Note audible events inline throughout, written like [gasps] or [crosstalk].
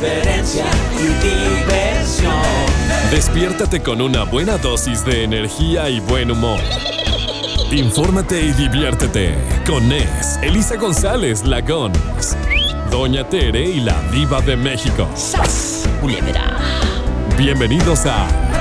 irreverencia y diversión. Despiértate con una buena dosis de energía y buen humor. Infórmate y diviértete con Nes, Elisa González Lagón, Doña Tere y la Diva de México. Bienvenidos a.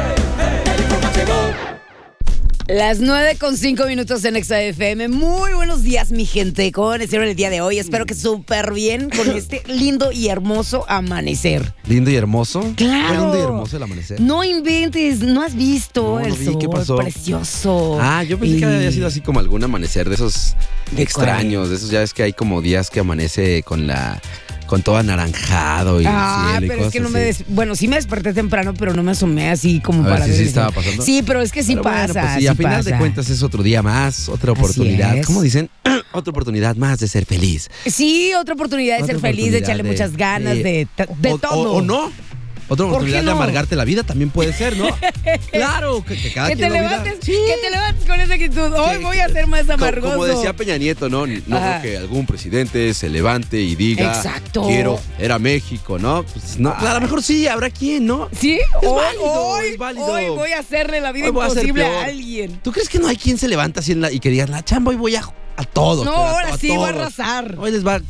Las 9 con 5 minutos en Exa FM. Muy buenos días, mi gente. ¿Cómo amanecieron el día de hoy? Espero que súper bien con [laughs] este lindo y hermoso amanecer. Lindo y hermoso. Claro. Fue lindo y hermoso el amanecer. No inventes, no has visto No, el no vi, sol ¿qué pasó? precioso. Ah, yo pensé Y- que había sido así como algún amanecer de esos ¿De extraños, de esos ya es que hay como días que amanece con la con todo anaranjado y Ah, cielo y pero es cosas que no me así. des... Bueno, sí me desperté temprano, pero no me asomé así como A ver para si sí el estaba pasando. Sí, pero es que sí Pero bueno, pasa. pues sí, sí a final de pasa. cuentas es otro día más, otra Así oportunidad. es. ¿Cómo dicen? [clears throat] otra oportunidad más de ser feliz. Sí, otra oportunidad de Otra ser feliz, de oportunidad echarle muchas ganas, de- de, de o, todo. o no. Otra ¿Por qué oportunidad de no? amargarte la vida también puede ser, ¿no? [laughs] claro, que, que cada Que te, quien levantes, Sí. que te levantes con esa actitud. Hoy Que- voy a ser más amargoso. Como decía Peña Nieto, ¿no? No Ajá. creo que algún presidente se levante y diga, Exacto. quiero ir a México, ¿no? Pues no, a lo mejor sí, habrá quien, ¿no? ¿Sí? Es hoy, válido, hoy, es válido. hoy voy a hacerle la vida a imposible a, alguien. ¿Tú crees que no hay quien se levanta así en la, y que diga, la chamba hoy voy a, a todos? No, a ahora sí voy a todos"? arrasar. Hoy les va,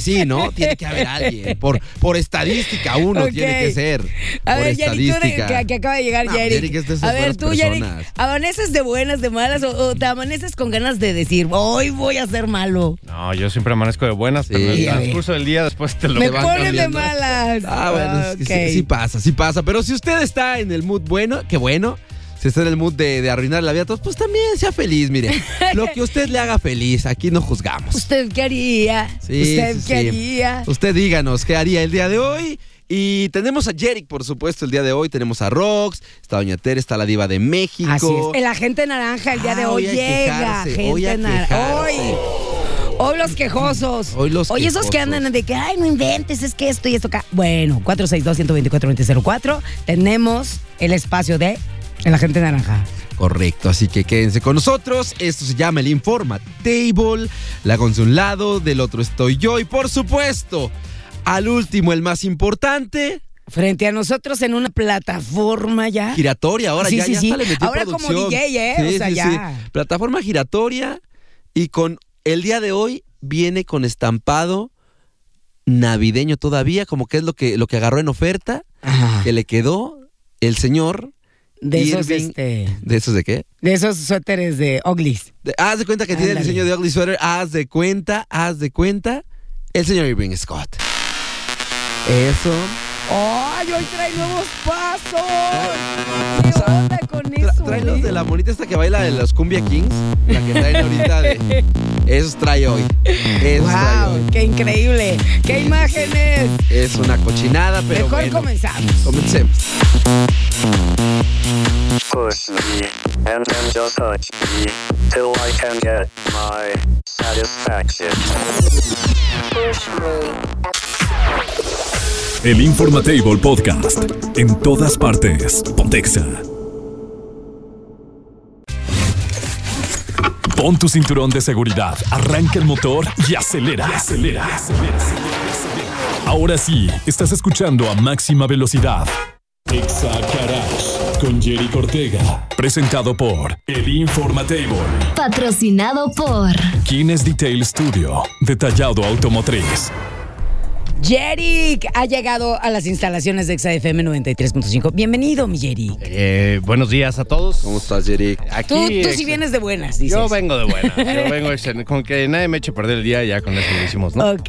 sí, ¿no? [laughs] Tiene que haber alguien. Por, por estadística uno tiene que ser. A por ver, Yeri, tú de- estadística. que, que acaba de llegar, No, Yeri. Yerick es de esas A ver, tú, Yeri, personas. ¿amaneces de buenas, de malas o, o te amaneces con ganas de decir, hoy voy a ser malo? No, yo siempre amanezco de buenas, pero en el transcurso del día después te lo Me van ponen de malas. Ah, bueno, es que Ok. sí, sí pasa, sí pasa. Pero si usted está en el mood bueno, qué bueno. Si está en el mood de, de arruinar la vida a todos, pues también sea feliz, mire. [laughs] Lo que usted le haga feliz, aquí no juzgamos. ¿Usted qué haría? Sí, ¿Usted sí, qué sí. haría? Usted díganos qué haría el día de hoy. Y tenemos a Jerick, por supuesto, el día de hoy. Tenemos a Rox, está Doña Tere, está la diva de México. Así es. El agente naranja el día Ah, de hoy, hoy a llega. gente hoy naranja. Hoy. Hoy los quejosos. Hoy los Hoy esos que andan de que, ay, no inventes, es que esto y esto acá. Bueno, 462-124-2004. Tenemos el espacio de el agente naranja. Correcto, así que quédense con nosotros. Esto se llama el Informa Table. La con un lado, del otro estoy yo. Y por supuesto, al último, el más importante, Frente a nosotros en una plataforma ya. giratoria. Ahora Sí, ya, sí, ya sí. hasta le Ahora como. DJ, ¿eh? O sea, ya. Plataforma giratoria. Y con el día de hoy viene con estampado navideño todavía, como que es lo que, lo que agarró en oferta, Ajá. que le quedó el señor. De esos, Irving. este, ¿De esos de qué? de esos suéteres de Uglis. De- haz de cuenta que tiene el diseño de Ugly Sweater. Haz de cuenta, haz de cuenta. El señor Irving Scott. Eso. ¡Ay, hoy trae nuevos pasos! ¿Qué onda con eso? trae los eh? de la monita esta que baila de los Cumbia Kings. La que traen ahorita de. [laughs] Esos trae hoy. Esos trae ¡Wow! hoy. ¡Qué increíble! ¡Qué imágenes! Es una cochinada, pero. Mejor bueno, comenzamos. Comencemos. Push me, and then just touch me, till I can get my satisfaction. El Informatable Podcast. En todas partes. Pontexa. Pon tu cinturón de seguridad, arranca el motor y acelera. Acelera. Ahora sí, estás escuchando a máxima velocidad. Exa Garage con Jerry Cortega. Presentado por El Informatable. Patrocinado por Kines Detail Studio. Detallado automotriz. Jerick ha llegado a las instalaciones de XAFM 93.5. Bienvenido, mi Jerick. Eh, buenos días a todos. ¿Cómo estás, Jerick? Aquí, Tú, tú sí vienes de buenas, dices. Yo vengo de buena. Yo [laughs] vengo excel- con que nadie me eche a perder el día, ya con eso lo hicimos, ¿no? Ok.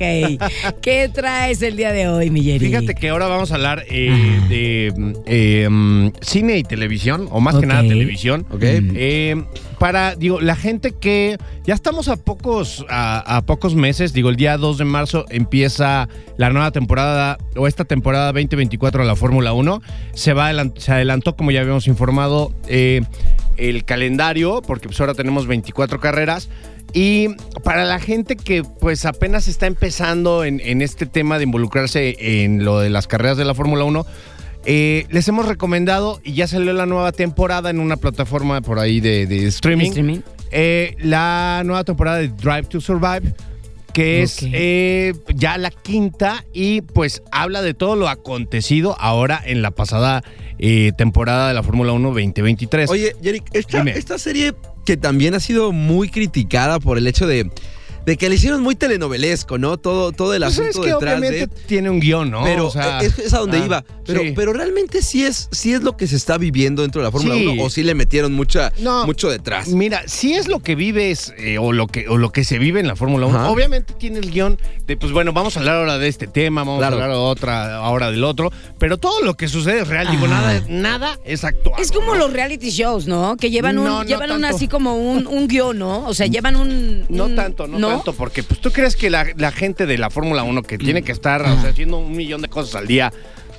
¿Qué traes el día de hoy, mi Jerick? Fíjate que ahora vamos a hablar eh, de mm, eh, mm, cine y televisión, o más que nada televisión. Ok. Eh, para, digo, la gente que ya estamos a pocos, a, pocos meses, digo, el día 2 de marzo empieza la nueva temporada o esta temporada 2024 de la Fórmula 1. Se, va se adelantó, como ya habíamos informado, eh, el calendario, porque pues ahora tenemos 24 carreras. Y para la gente que pues apenas está empezando en, en este tema de involucrarse en lo de las carreras de la Fórmula 1, eh, les hemos recomendado, y ya salió la nueva temporada en una plataforma por ahí de, de streaming, Streaming. eh, la nueva temporada de Drive to Survive, que es eh, ya la quinta y pues habla de todo lo acontecido ahora en la pasada eh, temporada de la Fórmula 1 2023. Oye, Yerick, esta serie que también ha sido muy criticada por el hecho de, de que le hicieron muy telenovelesco, ¿no? Todo, todo el Pues asunto es que detrás obviamente de. tiene un guion, ¿no? Pero O sea, es, es a donde ah, iba. Pero, sí. pero realmente sí es, sí es lo que se está viviendo dentro de la Fórmula Sí. 1 o sí le metieron mucha, No. mucho detrás. Mira, si es lo que vives eh, o, lo que, o lo que se vive en la Fórmula 1, Ajá. obviamente tiene el guion de, pues bueno, vamos a hablar ahora de este tema, vamos Claro. a hablar otra, ahora del otro, pero todo lo que sucede es real, digo, nada, nada es actual. Es como ¿no? los reality shows, ¿no? Que llevan un, No, no llevan un así como un, un guion, ¿no? O sea, llevan un. No un- tanto, no, tanto, porque pues tú crees que la, la gente de la Fórmula 1 que tiene que estar o sea, haciendo un millón de cosas al día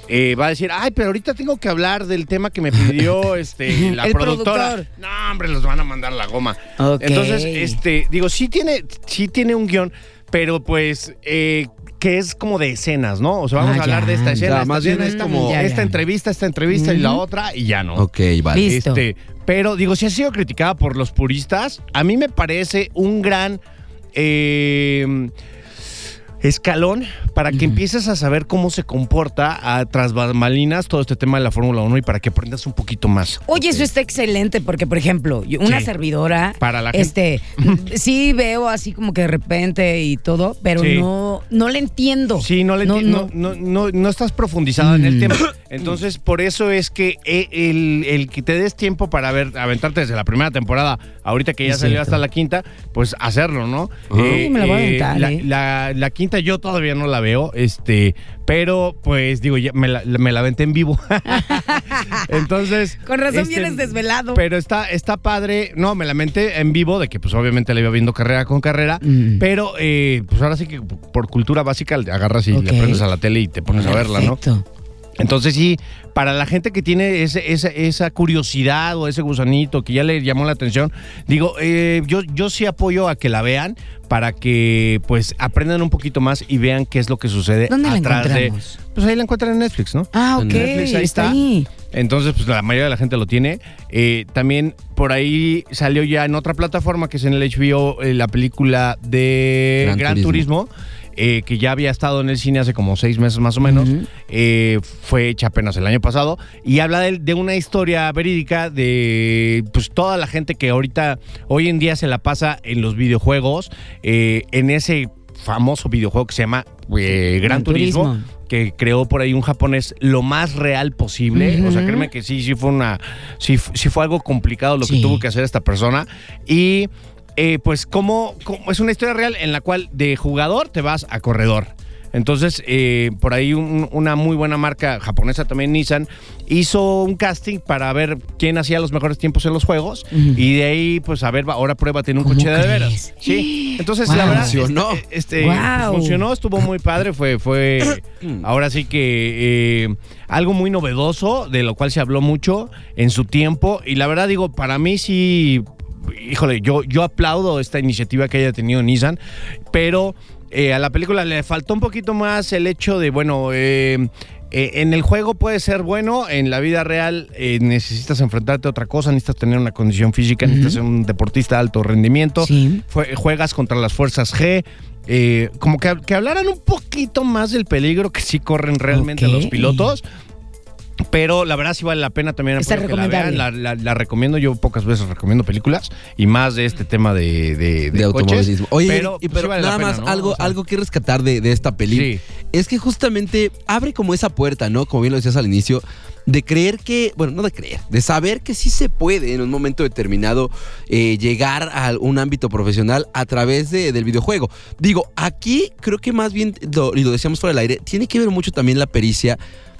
eh, va a decir, ay, pero ahorita tengo que hablar del tema que me pidió [laughs] este, la El productora. productor. No, hombre, los van a mandar la goma. Ok. Entonces, este, digo, sí tiene, sí tiene un guion, pero pues eh, que es como de escenas, ¿no? O sea, vamos Ah, a hablar ya. de esta Ya, escena, esta más bien escena, es esta, como- Ya, esta ya. entrevista, esta entrevista y la otra, y ya no. Ok, vale. Listo. Este, pero digo, si ha sido criticada por los puristas, a mí me parece un gran eh, escalón para que empieces a saber cómo se comporta a tras bambalinas todo este tema de la Fórmula 1 y para que aprendas un poquito más. Oye, eso está excelente porque, por ejemplo, yo- una Sí. servidora, Para la este, [laughs] sí veo así como que de repente y todo, pero Sí. no, no le entiendo. Sí, no, le No, enti- no, no, no- no estás profundizada en el Mm. tema. [coughs] Entonces, por eso es que eh, el, el que te des tiempo para ver, aventarte desde la primera temporada, ahorita que ya salió hasta la quinta, pues hacerlo, ¿no? Ay, me la voy a aventar, ¿eh? la- la quinta yo todavía no la veo, este, pero pues digo, ya me la, me la aventé en vivo. [laughs] Entonces. Con razón este, vienes desvelado. Pero está, está padre. No, me lamenté en vivo de que, pues, obviamente la iba viendo carrera con carrera. Mm. Pero, eh, pues, ahora sí que por cultura básica le agarras y Ok. le prendes a la tele y te pones a verla, ¿no? Entonces, sí, para la gente que tiene ese- esa, esa curiosidad o ese gusanito que ya le llamó la atención, digo, eh, yo, yo sí apoyo a que la vean para que, pues, aprendan un poquito más y vean qué es lo que sucede ¿Dónde la atrás de. encontramos? Pues ahí la encuentran en Netflix, ¿no? Ah, En ok. Netflix, ahí está está. ahí. Entonces, pues la mayoría de la gente lo tiene. Eh, también por ahí salió ya en otra plataforma que es en el HBO eh, la película de Gran Gran, Turismo. Turismo. Eh, que ya había estado en el cine hace como seis meses más o menos. Eh, fue hecha apenas el año pasado. Y habla de, de una historia verídica de pues toda la gente que ahorita, hoy en día se la pasa en los videojuegos, eh, en ese famoso videojuego que se llama Gran Turismo Turismo. que creó por ahí un japonés lo más real posible. O sea, créeme que sí, sí fue una. Sí, sí fue algo complicado lo Sí. que tuvo que hacer esta persona. Y eh, pues, como, es una historia real en la cual de jugador te vas a corredor. Entonces, eh, por ahí un- una muy buena marca japonesa también, Nissan, hizo un casting para ver quién hacía los mejores tiempos en los juegos. Y de ahí, pues, a ver, ahora pruébate en un ¿Cómo coche de veras. Sí. Entonces, la verdad, Funcionó. este, este, Wow. funcionó, estuvo muy padre, fue, fue [coughs] ahora sí que eh, algo muy novedoso, de lo cual se habló mucho en su tiempo. Y la verdad, digo, para mí sí, híjole, yo, yo aplaudo esta iniciativa que haya tenido Nissan, pero eh, a la película le faltó un poquito más el hecho de, bueno, eh, eh, en el juego puede ser bueno, en la vida real necesitas enfrentarte a otra cosa, necesitas tener una condición física, necesitas ser un deportista de alto rendimiento, Sí. Fue- juegas contra las fuerzas G. eh, como que, que hablaran un poquito más del peligro que sí corren realmente los pilotos. Pero la verdad sí vale la pena también Está que la vean. La, la- la recomiendo, yo pocas veces recomiendo películas y más de este tema de, de, automovilismo. Oye, pero, y pues, sí vale nada pena, más ¿no? algo, O sea, algo que rescatar de, de esta peli Sí. es que justamente abre como esa puerta, ¿no? Como bien lo decías al inicio, de creer que, bueno, no de creer, de saber que sí se puede en un momento determinado eh, llegar a un ámbito profesional a través de- del videojuego. Digo, aquí creo que más bien, lo- y lo decíamos fuera del aire, tiene que ver mucho también la pericia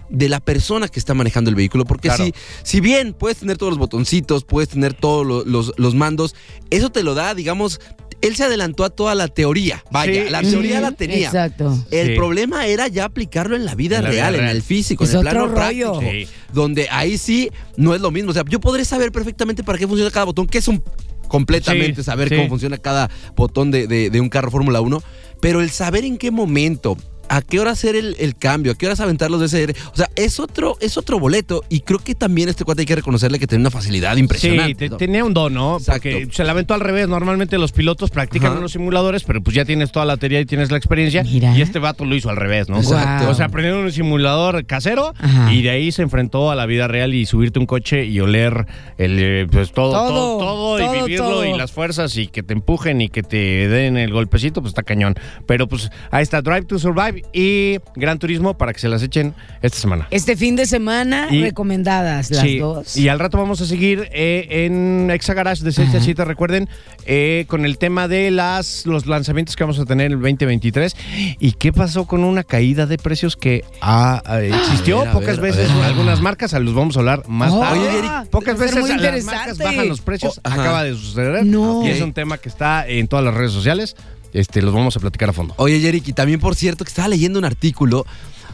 de la persona que está manejando el vehículo, porque Claro. si, si bien puedes tener todos los botoncitos, puedes tener todos lo- los, los mandos, eso te lo da, digamos, él se adelantó a toda la teoría. Vaya, Sí, la sí. teoría la tenía. Exacto. El Sí. problema era ya aplicarlo en la vida En la vida real, en real. el físico, Es en el plano rollo. práctico. Sí. Donde ahí sí no es lo mismo. O sea, yo podré saber perfectamente para qué funciona cada botón, que es un completamente Sí, saber sí. cómo funciona cada botón de, de- de un carro Fórmula 1, pero el saber en qué momento, a qué hora hacer el, el cambio, a qué horas aventarlos de ese... O sea, es otro, es otro boleto y creo que también este cuate hay que reconocerle que tiene una facilidad impresionante. Sí, te- ¿no? tenía un don, ¿no? Exacto. Porque se la aventó al revés. Normalmente los pilotos practican Ajá. unos simuladores, pero pues ya tienes toda la teoría y tienes la experiencia. Mira. Y este vato lo hizo al revés, ¿no? Exacto. O sea, aprendió un simulador casero Ajá. y de ahí se enfrentó a la vida real y subirte un coche y oler el, eh, pues todo, Todo, todo, todo, todo, y vivirlo todo. y las fuerzas y que te empujen y que te den el golpecito, pues está cañón. Pero pues ahí está Drive to Survive y Gran Turismo para que se las echen esta semana. Este fin de semana, Y- recomendadas las Sí, dos. Y al rato vamos a seguir eh, en Exa Garage de 6 a 7, recuerden, eh, con el tema de las los lanzamientos que vamos a tener en el 2023. ¿Y qué pasó con una caída de precios que ah, eh, existió A ver, a pocas ver, veces? Algunas marcas, los vamos a hablar más Oh, tarde. Oye, Eric, pocas veces las marcas bajan los precios. Oh, acaba de suceder. No. Y es un tema que está en todas las redes sociales. Este, los vamos a platicar a fondo. Oye, Eric, y también por cierto que estaba leyendo un artículo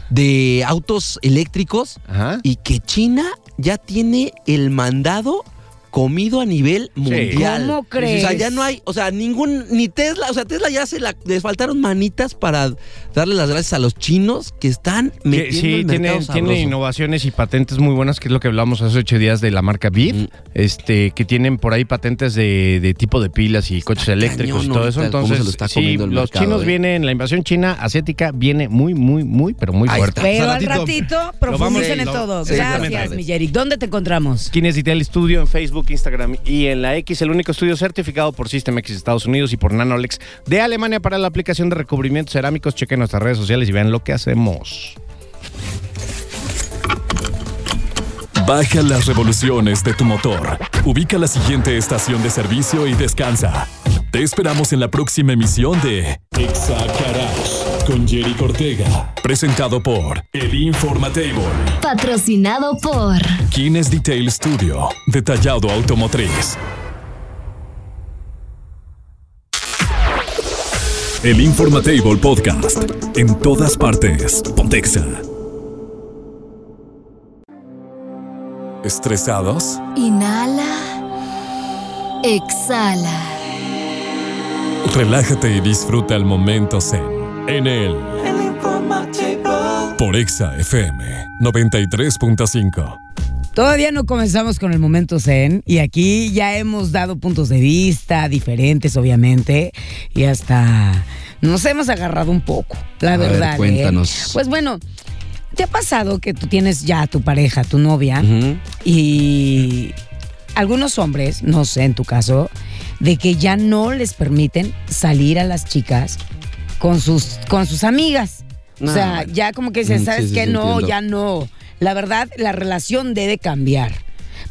de autos eléctricos Ajá. y que China ya tiene el mandado comido a nivel mundial. ¿Cómo crees? O sea, ya no hay, o sea, ningún, ni Tesla, o sea, Tesla ya se la, les faltaron manitas para darle las gracias a los chinos que están Que metiendo sí, el tiene, tiene innovaciones y patentes muy buenas, que es lo que hablamos hace ocho días de la marca Beef, Mm. este, que tienen por ahí patentes de, de tipo de pilas y coches eléctricos y todo eso. Entonces, se lo está sí, los mercado, chinos eh. vienen, la invasión china asiática viene muy, muy, muy, pero muy Ahí fuerte. está. Pero Al al ratito- profundicen en lo- todo. Gracias, exactamente. mi Yerick. ¿Dónde te encontramos? Kines Detail Studio en Facebook, Instagram y en la X, el único estudio certificado por System X Estados Unidos y por Nanolex de Alemania para la aplicación de recubrimientos cerámicos. Chequen nuestras redes sociales y vean lo que hacemos. Baja las revoluciones de tu motor. Ubica la siguiente estación de servicio y descansa. Te esperamos en la próxima emisión de Exa Garage con Jerry Cortega. Presentado por El Informatable. Patrocinado por Kines Detail Studio. Detallado automotriz. El Informatable Podcast. En todas partes. Pontexa. ¿Estresados? Inhala. Exhala. Relájate y disfruta el momento zen. En el El Informatable. por Exa FM 93.5. Todavía no comenzamos con el momento zen y aquí ya hemos dado puntos de vista diferentes, obviamente, y hasta nos hemos agarrado un poco, la A ver, verdad. ¿eh? cuéntanos. Pues bueno, ¿te ha pasado que tú tienes ya a tu pareja, tu novia, y algunos hombres, no sé en tu caso, de que ya no les permiten salir a las chicas con sus, con sus amigas? O sea, bueno. ya como que dicen, Mm, ¿sabes sí, sí, no, entiendo. ya no. La verdad, la relación debe cambiar.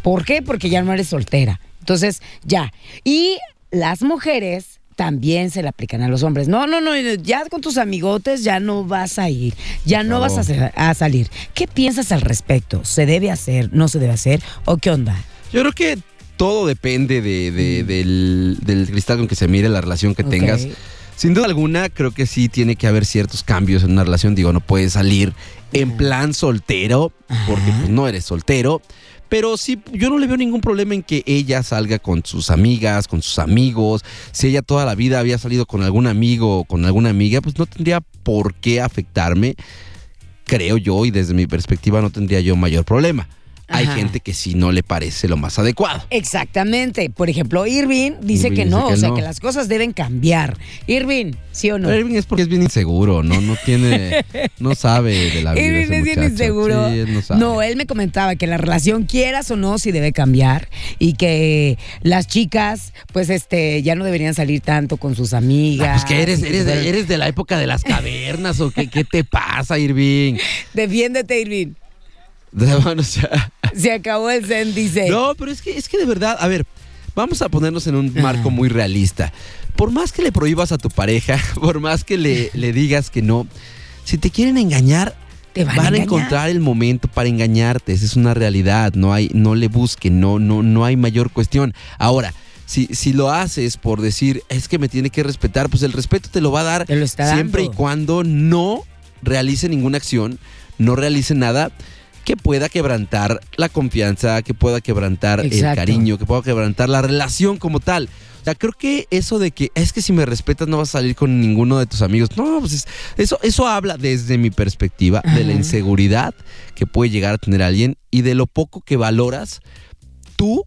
¿Por qué? Porque ya no eres soltera. Entonces, ya. Y las mujeres también se le aplican a los hombres. No, no, no, ya con tus amigotes ya no vas a ir, ya no vas a, a salir. ¿Qué piensas al respecto? ¿Se debe hacer, no se debe hacer o qué onda? Yo creo que todo depende de, de- del, del cristal con que se mire la relación que tengas. Sin duda alguna, creo que sí tiene que haber ciertos cambios en una relación. Digo, no puedes salir en plan soltero, porque pues, no eres soltero. Pero sí, yo no le veo ningún problema en que ella salga con sus amigas, con sus amigos. Si ella toda la vida había salido con algún amigo o con alguna amiga, pues no tendría por qué afectarme, creo yo, y desde mi perspectiva no tendría yo mayor problema. Hay Ajá. gente que sí no le parece lo más adecuado. Exactamente. Por ejemplo, Irving dice Irving que dice no, que o sea, no. que las cosas deben cambiar. Irving, ¿sí o no? Pero Irving es porque es bien inseguro, ¿no? No tiene, no sabe de la vida. Irving ese es bien inseguro. Sí, él no sabe. él me comentaba que la relación, quieras o no, sí debe cambiar y que las chicas, pues, este, ya no deberían salir tanto con sus amigas. Ah, pues que eres, eres, de, eres de la época de las cavernas o qué, qué te pasa, Irving. [laughs] Defiéndete, Irving. Bueno, o sea, Se acabó el zen, dice. no, pero es que, es que de verdad, a ver, vamos a ponernos en un marco muy realista. Por más que le prohíbas a tu pareja, [laughs] por más que le, le digas que no, si te quieren engañar, Te van, van, a engañar. encontrar el momento para engañarte. Esa es una realidad. No hay, no le busquen, no, no, no hay mayor cuestión. Ahora, si, si lo haces por decir, es que me tiene que respetar, pues el respeto te lo va a dar siempre dando. y cuando no realice ninguna acción, no realice nada que pueda quebrantar la confianza, que pueda quebrantar el cariño, que pueda quebrantar la relación como tal. O sea, creo que eso de que es que si me respetas no vas a salir con ninguno de tus amigos. No, pues es- eso, eso habla desde mi perspectiva de la inseguridad que puede llegar a tener alguien y de lo poco que valoras tú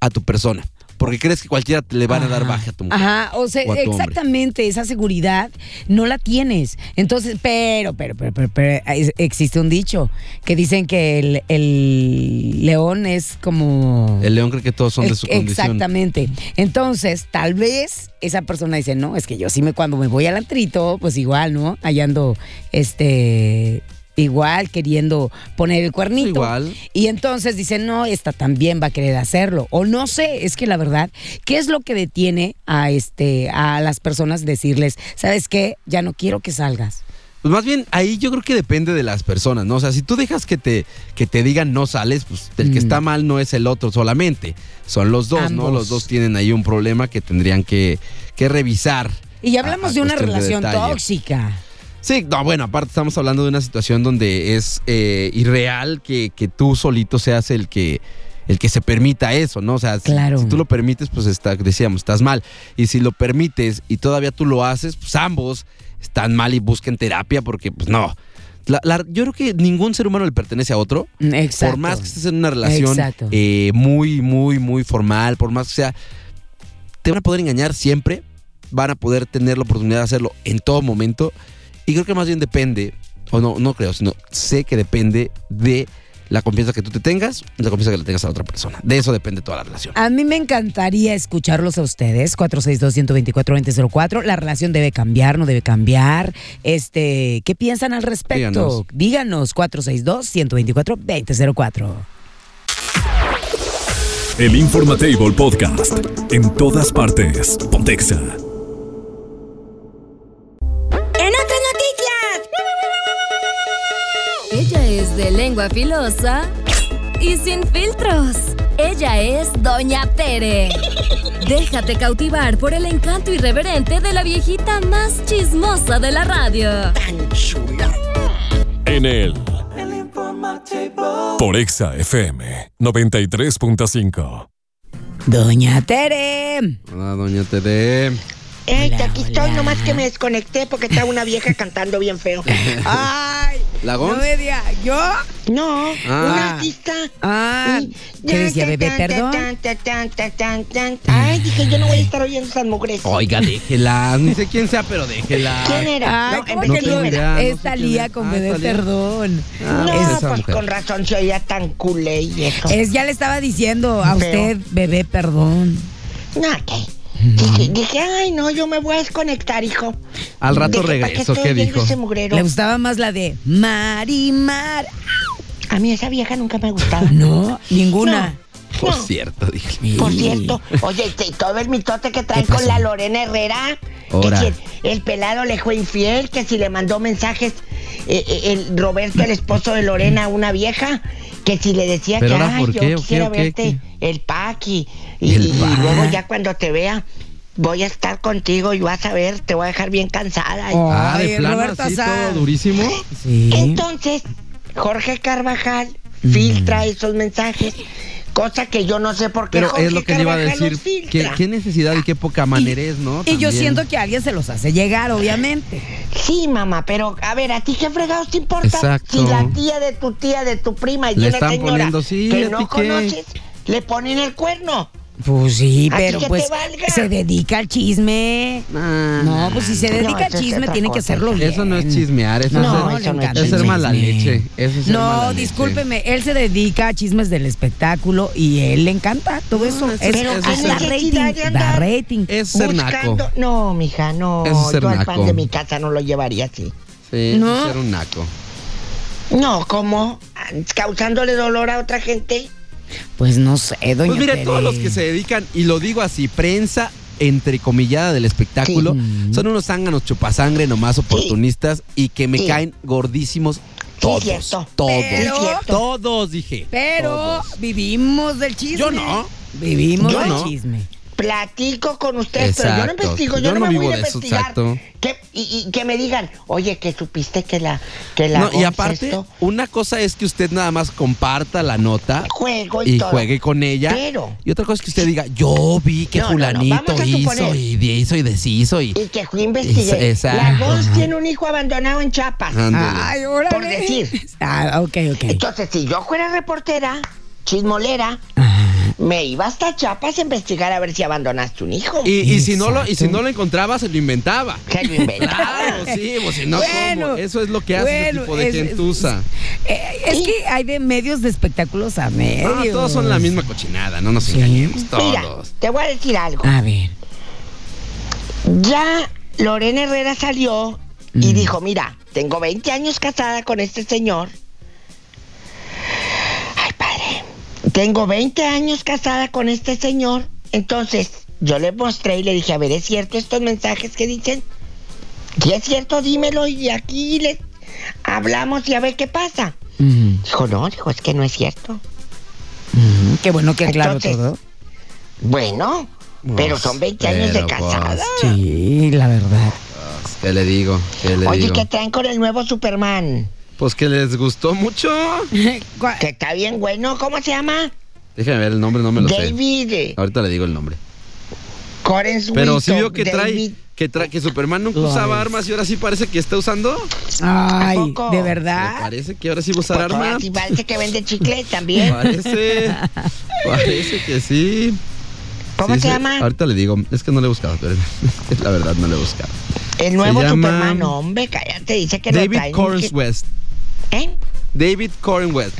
a tu persona. Porque crees que cualquiera le van a dar baja a tu mujer. Ajá, o sea, o hombre. exactamente, esa seguridad no la tienes. Entonces, pero, pero, pero, pero, pero, existe un dicho que dicen que el, el león es como... El león cree que todos son de su Ex- condición. Exactamente. Entonces, tal vez esa persona dice, no, es que yo sí me cuando me voy al antrito, pues igual, ¿no? Allá ando, este, igual queriendo poner el cuernito. Igual. Y entonces dice, no, esta también va a querer hacerlo. O no sé, es que la verdad, ¿qué es lo que detiene a este, a las personas decirles, ¿sabes qué? Ya no quiero que salgas. Pues más bien ahí yo creo que depende de las personas, ¿no? O sea, si tú dejas que te, que te digan no sales, pues el que Mm. está mal no es el otro solamente, son los dos, ¿no? Los dos tienen ahí un problema que tendrían que, que revisar. Y ya hablamos a de una de relación tóxica. Sí, no, bueno, aparte estamos hablando de una situación donde es eh, irreal que, que tú solito seas el que el que se permita eso, ¿no? O sea, si- Claro. si, tú lo permites, pues está, decíamos, estás mal. Y si lo permites y todavía tú lo haces, pues ambos están mal y busquen terapia porque, pues no. La- la- yo creo que ningún ser humano le pertenece a otro. Mm, Exacto. Por más que estés en una relación eh, muy, muy, muy formal, por más que sea, te van a poder engañar siempre, van a poder tener la oportunidad de hacerlo en todo momento. Y creo que más bien depende, o no, no creo, sino sé que depende de la confianza que tú te tengas y la confianza que le tengas a la otra persona. De eso depende toda la relación. A mí me encantaría escucharlos a ustedes, 462-124-2004. La relación debe cambiar, no debe cambiar. Este, ¿Qué piensan al respecto? Díganos. Díganos, 462-124-2004. El Informatable Podcast. En todas partes. Pontexa. De lengua filosa y sin filtros. Ella es Doña Tere. Déjate cautivar por el encanto irreverente de la viejita más chismosa de la radio. tan chula. En el El Informatable. Por Exa FM 93.5. Doña Tere. Hola, doña Tere. Ey, Hola, aquí estoy, hola. nomás que me desconecté porque estaba una vieja [laughs] cantando bien feo. [laughs] Ay, ¿Lagón? no me diga, ¿yo? No, Ah. una artista. Ah, ¿qué decía, bebé, perdón? Ay, dije, yo no voy a estar oyendo esas mugres. Oiga, déjela. [laughs] Ni sé quién sea, pero déjela. ¿Quién era? Ay, No, ¿cómo que no? era. Es Talía con Ah, bebé, perdón. Ah, No, pues mujer. con razón se oía tan culé y eso. Es, ya le estaba diciendo a usted, bebé, perdón. No, ¿qué? Dije, dije, ay, no, yo me voy a desconectar, hijo. Al rato Dije, ¿para regreso, ¿qué dijo? Le gustaba más la de Marimar. A mí esa vieja nunca me gustaba. [laughs] No, ninguna. Por No. cierto, dije. Por cierto, oye, este, todo el mitote que traen con la Lorena Herrera, Ahora. que si el pelado le fue infiel, que si le mandó mensajes eh, eh, el Roberto, el esposo de Lorena, a una vieja, que si le decía ¿Pero que ahora ay, por yo qué? ¿O qué? quisiera ¿O qué? verte el paqui y, luego ya cuando te vea voy a estar contigo y vas a ver, te voy a dejar bien cansada. Y- Oh. Ah, de Ay, plano Roberto así, todo durísimo. Sí. Entonces, Jorge Carvajal Mm. filtra esos mensajes, cosa que yo no sé por qué Pero Jorge es lo que le iba a Carvajal decir. los filtra. ¿Qué, qué necesidad y qué poca manerés, ¿no? Y yo siento que alguien se los hace llegar, obviamente. Sí, mamá, pero a ver, ¿a ti qué fregados te importa? Exacto. Si la tía de tu tía, de tu prima y de Le una están señora poniendo, sí, que ¿a no qué? conoces, le ponen el cuerno. Pues sí, ¿A ti pero pues se dedica al chisme. Ah, No, pues si se No, dedica al chisme tiene que hacerlo bien. Eso no es chismear, eso No, es ser, encanta es ser el mala chisme. leche. Eso es ser mala No, leche. discúlpeme, él se dedica a chismes del espectáculo y él le encanta todo eso. eso es, Pero eso es ser- rating, da rating. Es ser naco. Buscando- No, mija, no. Eso es ser yo al pan de mi casa no lo llevaría así. Sí, No. es ser un naco. No, ¿cómo? ¿Causándole dolor a otra gente? Pues no sé, doña Pues mire, Tere. todos los que se dedican, y lo digo así, prensa entrecomillada del espectáculo, Sí. son unos zánganos chupasangre nomás oportunistas y que me Sí. caen gordísimos todos. cierto. Todos. Pero- Todos, dije. Pero Todos. vivimos del chisme. Yo no. Vivimos Yo del no. chisme. Platico con ustedes, pero yo no investigo, yo, Yo no, no me voy vivo a de eso, investigar. exacto. Que, y, y que me digan, oye, que supiste que la que la No, y aparte, esto, una cosa es que usted nada más comparta la nota juego y, y todo. juegue con ella. Pero- y otra cosa es que usted diga, yo vi que No, no, no, fulanito hizo y hizo y deshizo y... Y que fui a investigar. Exacto. La Gonz tiene un hijo abandonado en Chiapas. Ay, órale. Por decir. Ah, ok, ok. Entonces, si yo fuera reportera, chismolera, me iba hasta Chiapas a investigar a ver si abandonaste un hijo. Y, y si no lo, y si no lo encontraba, se lo inventaba. Se lo inventaba. Claro, sí, pues si no, Bueno, ¿cómo? Eso es lo que hace bueno, ese tipo de es- gentuza. Eh, es que hay de medios de espectáculos a medios. Ah, todos son la misma cochinada, no nos Sí. engañemos, Mira, todos. te voy a decir algo. A ver. Ya Lorena Herrera salió Mm. y dijo, mira, tengo 20 años casada con este señor. Ay, padre. Tengo 20 años casada con este señor. Entonces, yo le mostré y le dije, a ver, ¿es cierto estos mensajes que dicen? Si es cierto, dímelo y aquí les hablamos y a ver qué pasa. Ujú, Dijo, no, dijo, es que no es cierto. Qué bueno que aclaro Entonces, todo. Bueno, pero son 20 años de pues, casada. Sí, la verdad. ¿Qué le digo? ¿Qué le Oye, digo? ¿qué traen con el nuevo Superman? Pues que les gustó mucho. [laughs] ¿Cuál- Que está bien bueno, ¿cómo se llama? Déjame ver el nombre, no me lo sé. David Ahorita le digo el nombre. Corenswito. Pero sí vio que trae, David. que trae, que Superman nunca usaba armas y ahora sí parece que está usando. Ay, poco? ¿de Me verdad? parece que ahora sí va a usar Pues ahora arma. sí parece que vende chicle [laughs] también. Parece. [laughs] parece que sí. ¿Cómo Sí, se sí, llama? Ahorita le digo, es que no le he buscado, pero la verdad no le he buscado. El nuevo Superman, hombre, cállate, dice que lo David traen. ¿Eh? David Cornwest.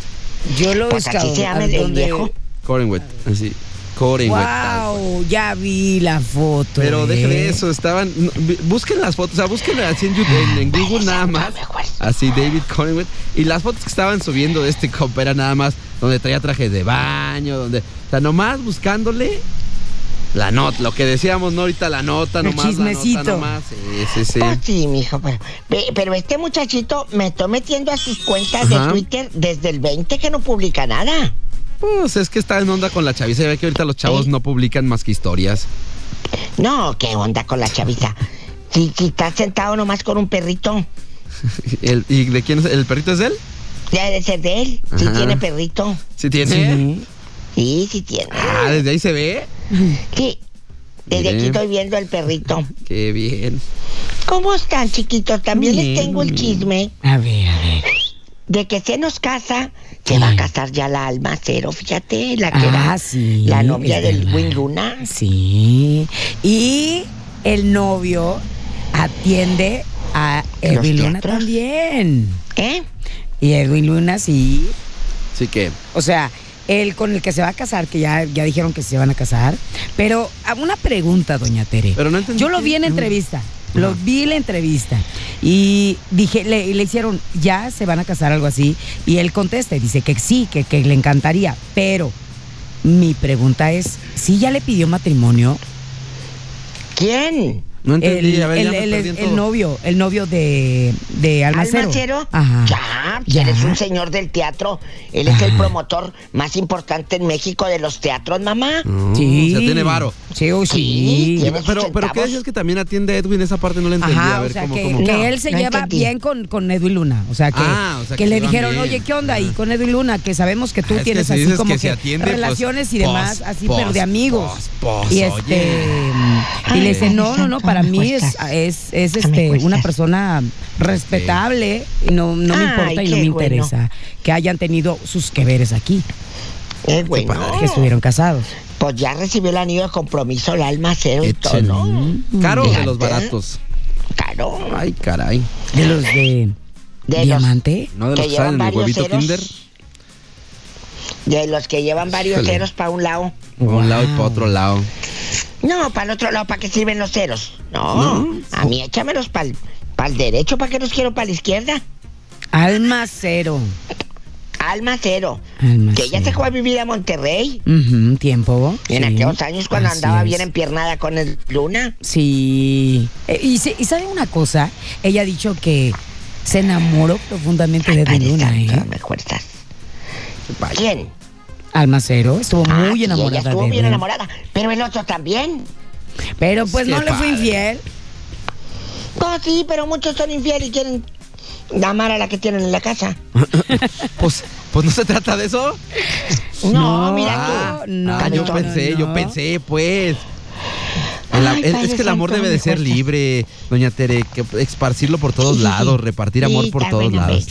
Yo lo he Pues así buscado. se llama ¿a el- viejo. Cornwest, así. Cual. Wow, ya vi la foto. Pero ¿eh? deje de eso, estaban. no, vi- busquen las fotos, o sea, busquen así en, YouTube- en- en Google nada más. Así, David Cornwest. Y las fotos que estaban subiendo de este compa era nada más donde traía traje de baño, donde. O sea, nomás buscándole la nota, lo que decíamos, ¿no? Ahorita la nota, El nomás. La chismecito. nota, nomás. Sí, sí, sí. Pues sí, mijo, pero, pe- pero este muchachito me está metiendo a sus cuentas Ajá. de Twitter desde el 20 que no publica nada. Pues es que está en onda con la chaviza. Ya ve que ahorita los chavos ¿Eh? no publican más que historias. No, ¿qué onda con la chavita? Si, si está sentado nomás con un perrito, [laughs] El- ¿Y de quién es? ¿El perrito es de él? debe ser de él. Si tiene perrito. ¿Sí tiene? Sí. Sí, sí tiene. Ah, desde ahí se ve. Sí. Desde aquí estoy viendo el perrito. Qué bien. ¿Cómo están, chiquitos? También les tengo el chisme A ver, a ver. de que se nos casa. Se va a casar ya la alma cero, fíjate, la que Ah, era sí, la novia del verdad. Win Luna. Sí. Y el novio atiende a ¿Los Edwin Luna también. ¿Eh? Y Edwin Luna sí. Así que. O sea, el con el que se va a casar, que ya, ya dijeron que se van a casar. Pero a una pregunta, doña Tere. Pero no entendí Yo lo vi en no. entrevista. Lo vi en la entrevista. Y dije, le, le hicieron, ya se van a casar, algo así. Y él contesta y dice que sí, que, que le encantaría. Pero mi pregunta es: ¿sí ya le pidió matrimonio? ¿Quién? No entendí. el, a ver, el- ya me el- novio, el novio de, de Almacero. ¿Almacero? Ajá. Ya, Ya. él es un señor del teatro. Él es el promotor más importante en México de los teatros, mamá. No, Sí. O sea, tiene varo. Sí, oh, sí. Pero, pero ¿qué decías que también atiende a Edwin? Esa parte no la entendí. Ajá, a ver, o sea, ¿cómo, que, cómo? que No, él se no lleva entendí. bien con, con Edwin Luna. O sea, que, Ah, o sea, que que le dijeron, bien. oye, ¿qué onda? Y con Edwin Luna, que sabemos que tú Ah, que tienes si así dices como que atiende, pues, relaciones y pues, demás, así, pues, pero de amigos. pues, pues, y este, y le dice, no, no, no, para me mí es, cuestas. es, este, una persona respetable y no, no me Ay, importa y no me bueno. interesa que hayan tenido sus que veres aquí, Es bueno. que estuvieron casados. Pues ya recibió el anillo de compromiso, el alma cero y todo. ¿no? ¿Caro o de los baratos? Claro. Ay, caray. De los de, De los- Diamante. ¿No de los Que que salen en el llevan huevito Kinder? ceros. De los que llevan varios Híjole. ceros para un lado. Por un lado y para otro lado. No, para el otro lado, ¿para qué sirven los ceros? No, No. a mí échamelos para el derecho, ¿para qué los quiero para la izquierda? Alma cero. Alma cero. Alma que ella cero. se fue a vivir a Monterrey. Un tiempo. En sí. aquellos años cuando Así andaba es. bien empiernada con el Luna. Sí. Eh, y, se- y sabe una cosa, ella ha dicho que se enamoró profundamente de Luna, ¿eh? me. ¿Quién? Almacero estuvo Ah, muy enamorada ella estuvo de bien él. enamorada. Pero el otro también. Pero pues Qué no le fue infiel. No, sí, pero muchos son infieles y quieren amar a la que tienen en la casa. [laughs] Pues, pues no se trata de eso. No, mira Ah, tú. no, ah, yo no, pensé, no, yo pensé, pues. El- Ay, es, que el amor debe de ser libre, doña Tere, que esparcirlo por todos Sí, lados, sí. repartir Sí, amor por todos lados.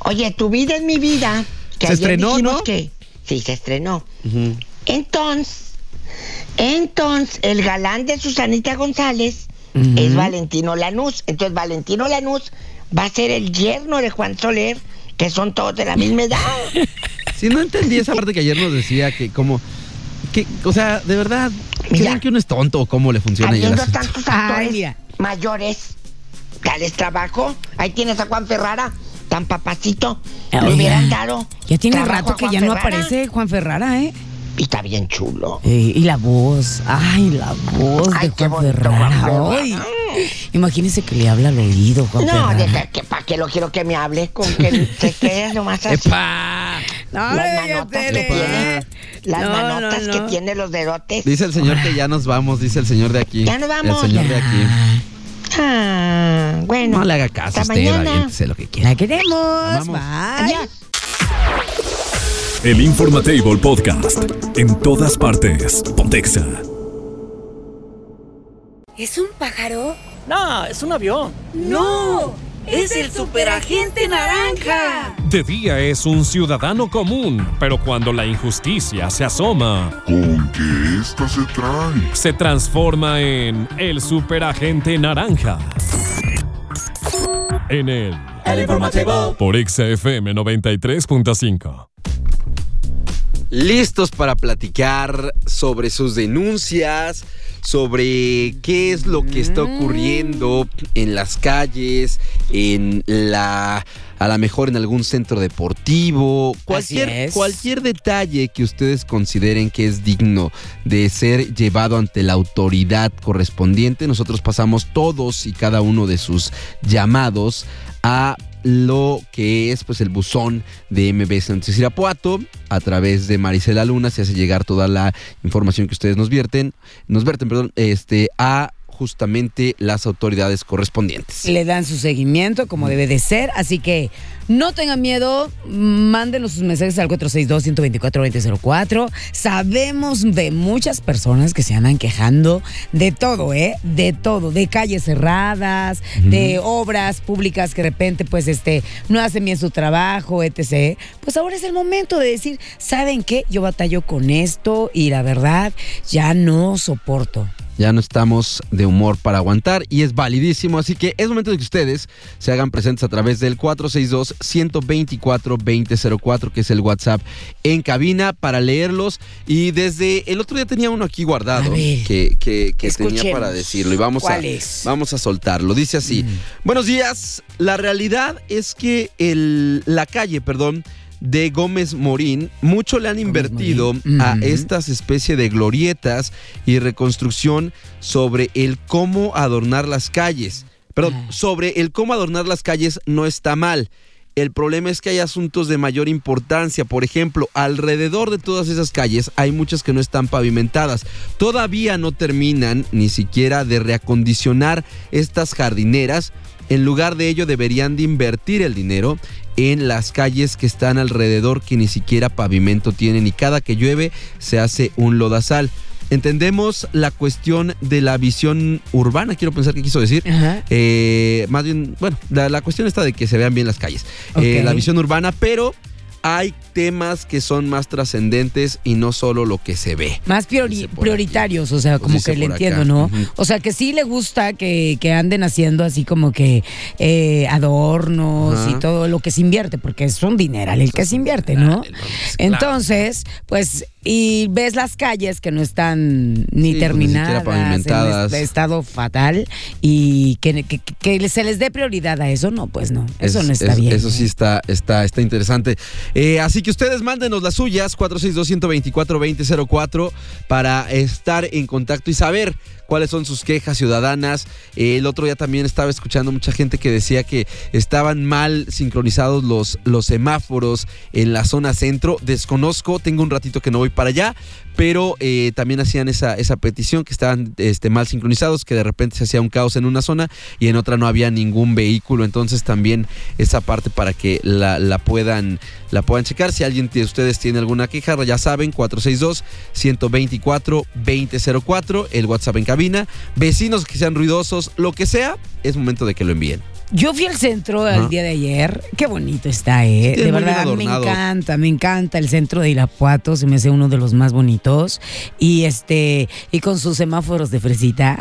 Oye, tu vida es mi vida. Que Se estrenó, ¿no? que sí, se estrenó. Entonces, entonces, el galán de Susanita González es Valentino Lanús. Entonces, Valentino Lanús va a ser el yerno de Juan Soler, que son todos de la misma edad. [laughs] Sí, no entendí esa parte que ayer nos decía que como que, o sea, de verdad, Mira. ¿creen que uno es tonto o cómo le funciona Habiendo tantos actores mayores, dales trabajo. Ahí tienes a Juan Ferrara, tan papacito. Le Oiga, hubieran dado. Ya tiene rato que ya no aparece Juan Ferrara, ¿eh? Y está bien chulo. Eh, y la voz, ay, la voz Ay, de Juan bonito, Ferrara. Juan Ay, imagínese que le habla al oído, Juan No, Ferrara. deja que para qué lo quiero que me hable, con que [laughs] se quede nomás así. ¡Epa! No, Las manotas que tiene, las No, manotas no, que no. tiene los dedotes. Dice el señor que ya nos vamos, dice el señor de aquí. Ya nos vamos. El señor de aquí. Ah, bueno. No le haga caso a usted, mañana. lo que quiera. La queremos. Bye. Adiós. El Informatable Podcast. En todas partes. Pontexa. ¿Es un pájaro? No, es un avión. ¡No! ¡Es el superagente naranja! De día es un ciudadano común, pero cuando la injusticia se asoma, ¿Con qué esta se trae? se transforma en el superagente naranja. En el El Informatable. por XFM 93.5. listos para platicar sobre sus denuncias, sobre qué es lo que está ocurriendo en las calles, en la a lo mejor en algún centro deportivo, cualquier, cualquier detalle que ustedes consideren que es digno de ser llevado ante la autoridad correspondiente. Nosotros pasamos todos y cada uno de sus llamados a lo que es pues el buzón de MBS Noticias Irapuato. A través de Marisela Luna se hace llegar toda la información que ustedes nos vierten nos verten perdón este a justamente las autoridades correspondientes. Le dan su seguimiento como debe de ser, así que no tengan miedo, mándenos sus mensajes al 462-124-2004. Sabemos de muchas personas que se andan quejando de todo, ¿eh? De todo, de calles cerradas, de obras públicas que de repente pues este no hacen bien su trabajo, etc. Pues ahora es el momento de decir, ¿saben qué? Yo batallo con esto y la verdad ya no soporto. Ya no estamos de humor para aguantar y es validísimo, así que es momento de que ustedes se hagan presentes a través del 462-124-2004, que es el WhatsApp en cabina para leerlos. Y desde el otro día tenía uno aquí guardado que, que- que tenía para decirlo y vamos a. Mm. vamos a soltarlo. Dice así, buenos días, la realidad es que el, la calle, perdón, de Gómez Morín, mucho le han invertido a estas especie de glorietas y reconstrucción sobre el cómo adornar las calles. Perdón, sobre el cómo adornar las calles no está mal. El problema es que hay asuntos de mayor importancia. Por ejemplo, alrededor de todas esas calles hay muchas que no están pavimentadas. Todavía no terminan ni siquiera de reacondicionar estas jardineras. En lugar de ello deberían de invertir el dinero en las calles que están alrededor que ni siquiera pavimento tienen y cada que llueve se hace un lodazal. Entendemos la cuestión de la visión urbana, quiero pensar que quiso decir. Eh, más bien, bueno, la, la cuestión está de que se vean bien las calles. Eh, la visión urbana, pero hay temas que son más trascendentes y no solo lo que se ve. Más priori- prioritarios, o sea, como que le entiendo, acá. ¿no? O sea, que sí le gusta que, que anden haciendo así como que eh, adornos y todo lo que se invierte, porque es un dineral el que se invigne, ¿no? Entonces, pues y ves las calles que no están ni Sí, pues, ni terminadas, en est- estado fatal y que, que- que se les dé prioridad a eso, no, pues no, eso Es- no está es- bien. Eso sí está, está, está interesante. Eh, así que ustedes mándenos las suyas, 462-124-2004, para estar en contacto y saber cuáles son sus quejas ciudadanas. El otro día también estaba escuchando mucha gente que decía que estaban mal sincronizados los, los semáforos en la zona centro. Desconozco, tengo un ratito que no voy para allá, pero eh, también hacían esa, esa petición que estaban este, mal sincronizados, que de repente se hacía un caos en una zona y en otra no había ningún vehículo. Entonces también esa parte para que la, la puedan, la puedan checar. Si alguien de ustedes tiene alguna queja, ya saben, 462-124-2004, el WhatsApp en cabina. Vecinos que sean ruidosos, lo que sea, es momento de que lo envíen. Yo fui al centro Ajá. el día de ayer. Qué bonito está, ¿eh? Sí, de verdad, me encanta, me encanta el centro de Irapuato. Se me hace uno de los más bonitos. Y este, y con sus semáforos de fresita.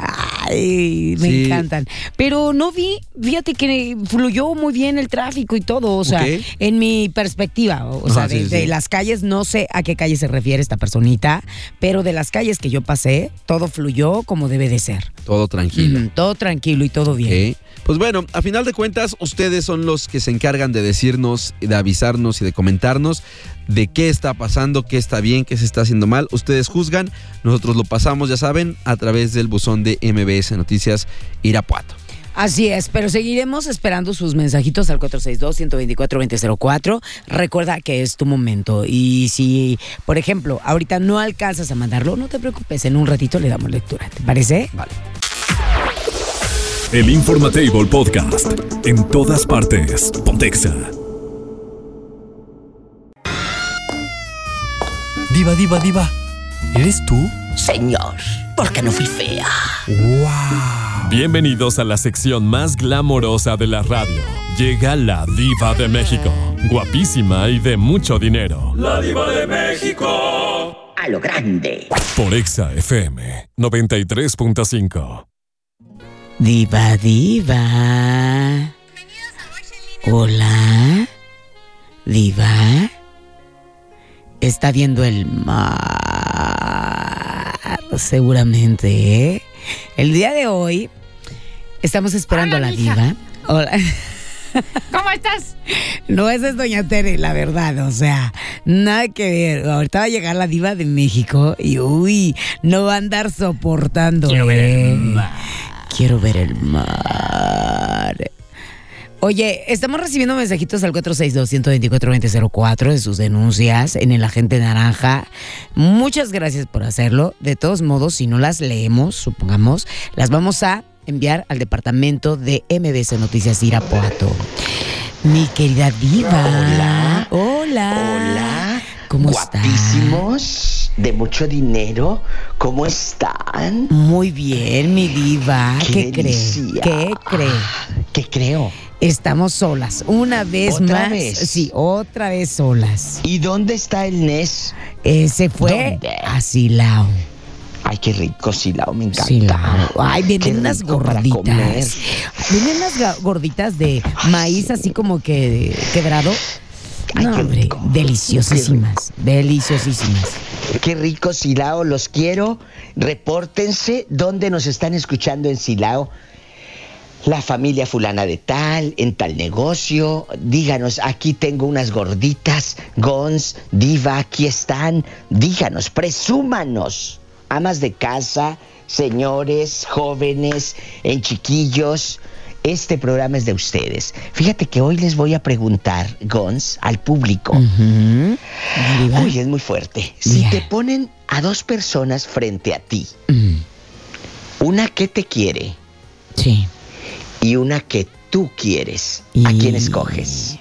Ay, me Sí. encantan. Pero no vi, fíjate que fluyó muy bien el tráfico y todo. O sea, en mi perspectiva, o, Ajá, sea, de, sí, las calles, no sé a qué calle se refiere esta personita, pero de las calles que yo pasé, todo fluyó como debe de ser. Todo tranquilo. Todo tranquilo y todo bien. Pues bueno, a final de cuentas, ustedes son los que se encargan de decirnos, de avisarnos y de comentarnos de qué está pasando, qué está bien, qué se está haciendo mal. Ustedes juzgan, nosotros lo pasamos, ya saben, a través del buzón de MBS Noticias Irapuato. Así es, pero seguiremos esperando sus mensajitos al 462-124-2004. Recuerda que es tu momento. Y si, por ejemplo, ahorita no alcanzas a mandarlo, no te preocupes, en un ratito le damos lectura. ¿Te parece? Vale. El Informatable Podcast. En todas partes. Pontexa. Diva, diva, diva. ¿Eres tú? Señor, ¿por qué no fui fea? ¡Wow! Bienvenidos a la sección más glamorosa de la radio. Llega la diva de México. Guapísima y de mucho dinero. La diva de México. A lo grande. Por Exa FM 93.5. Diva, diva. Hola. Diva. Está viendo el mar. Seguramente, ¿eh? El día de hoy estamos esperando Hola, a la mija. diva. Hola. ¿Cómo estás? No, esa es Doña Tere, la verdad, o sea, nada que ver. Ahorita va a llegar la diva de México y uy, no va a andar soportando. Quiero ver el mar. Quiero ver el mar. Oye, estamos recibiendo mensajitos al 462-124-2004 de sus denuncias en el agente naranja. Muchas gracias por hacerlo. De todos modos, si no las leemos, supongamos, las vamos a enviar al departamento de MBC Noticias Irapuato. Mi querida diva. Hola. Hola. Hola. ¿Cómo? Guapísimos, de mucho dinero. ¿Cómo están? Muy bien, mi diva. ¿Qué, cree? delicia. ¿Qué cree? ¿Qué creo? Estamos solas. Una vez ¿Otra más. vez? Sí, otra vez solas. ¿Y dónde está el NES? Eh, se fue ¿Dónde? a Silao. Ay, qué rico, Silao, me encanta. Silao. Ay, Qué vienen unas gorditas. Vienen unas gorditas de maíz así como que quebrado. Ay, No, qué hombre, rico. deliciosísimas. Deliciosísimas. Qué rico, Silao, los quiero. Repórtense dónde nos están escuchando en Silao. La familia fulana de tal, en tal negocio. Díganos, aquí tengo unas gorditas. Gons, Diva, aquí están. Díganos, presúmanos. Amas de casa, señores, jóvenes, en chiquillos. Este programa es de ustedes. Fíjate que hoy les voy a preguntar, Gons, al público. Diva. Uy, es muy fuerte. Si te ponen a dos personas frente a ti, Mm, una que te quiere Sí. y una que tú quieres, ¿a quién escoges?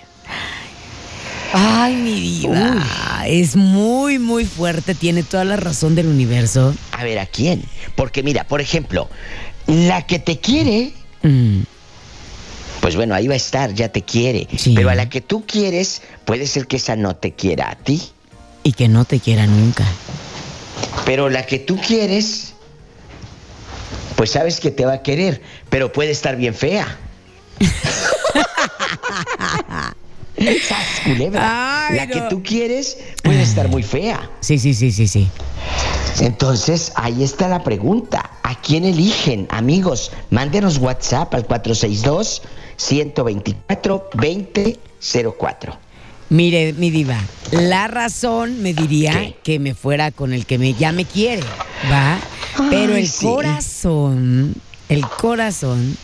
Ay, mi diva. Es muy, muy fuerte. Tiene toda la razón del universo. A ver, ¿a quién? Porque mira, por ejemplo, la que te quiere, Mm, pues bueno, ahí va a estar, ya te quiere. Sí. Pero a la que tú quieres, puede ser que esa no te quiera a ti. Y que no te quiera nunca. Pero la que tú quieres, pues sabes que te va a querer, pero puede estar bien fea. ¡Sas, culebra! Ay, la que tú quieres puede estar muy fea. Sí, sí, sí, sí, sí. Entonces, ahí está la pregunta. ¿A quién eligen? Amigos, mándenos WhatsApp al 462-124-2004. Mire, mi diva, la razón me diría que me fuera con el que me, ya me quiere, ¿va? Pero el corazón, el corazón,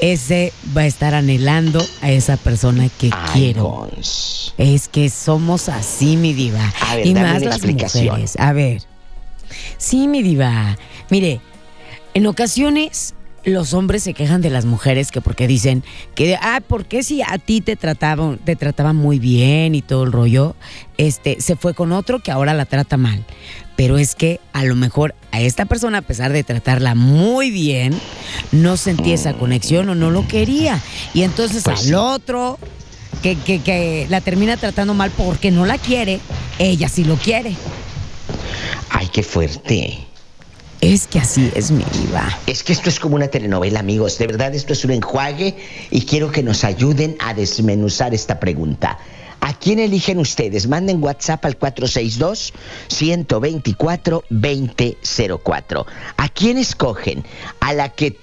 ese va a estar anhelando a esa persona que quiero. Es que somos así, mi diva. A y más las explicación. mujeres. A ver. Sí, mi diva. Mire, en ocasiones los hombres se quejan de las mujeres que porque dicen que ah, ¿por qué si a ti te trataban te trataban muy bien y todo el rollo, este se fue con otro que ahora la trata mal? Pero es que a lo mejor a esta persona, a pesar de tratarla muy bien, no sentía esa conexión o no lo quería. Y entonces Pues al sí. otro que, que, que la termina tratando mal porque no la quiere, ella sí lo quiere. Ay, qué fuerte. Es que así es mi diva. Es que esto es como una telenovela, amigos. De verdad, esto es un enjuague y quiero que nos ayuden a desmenuzar esta pregunta. ¿A quién eligen ustedes? Manden WhatsApp al 462-124-2004. ¿A quién escogen? ¿A la que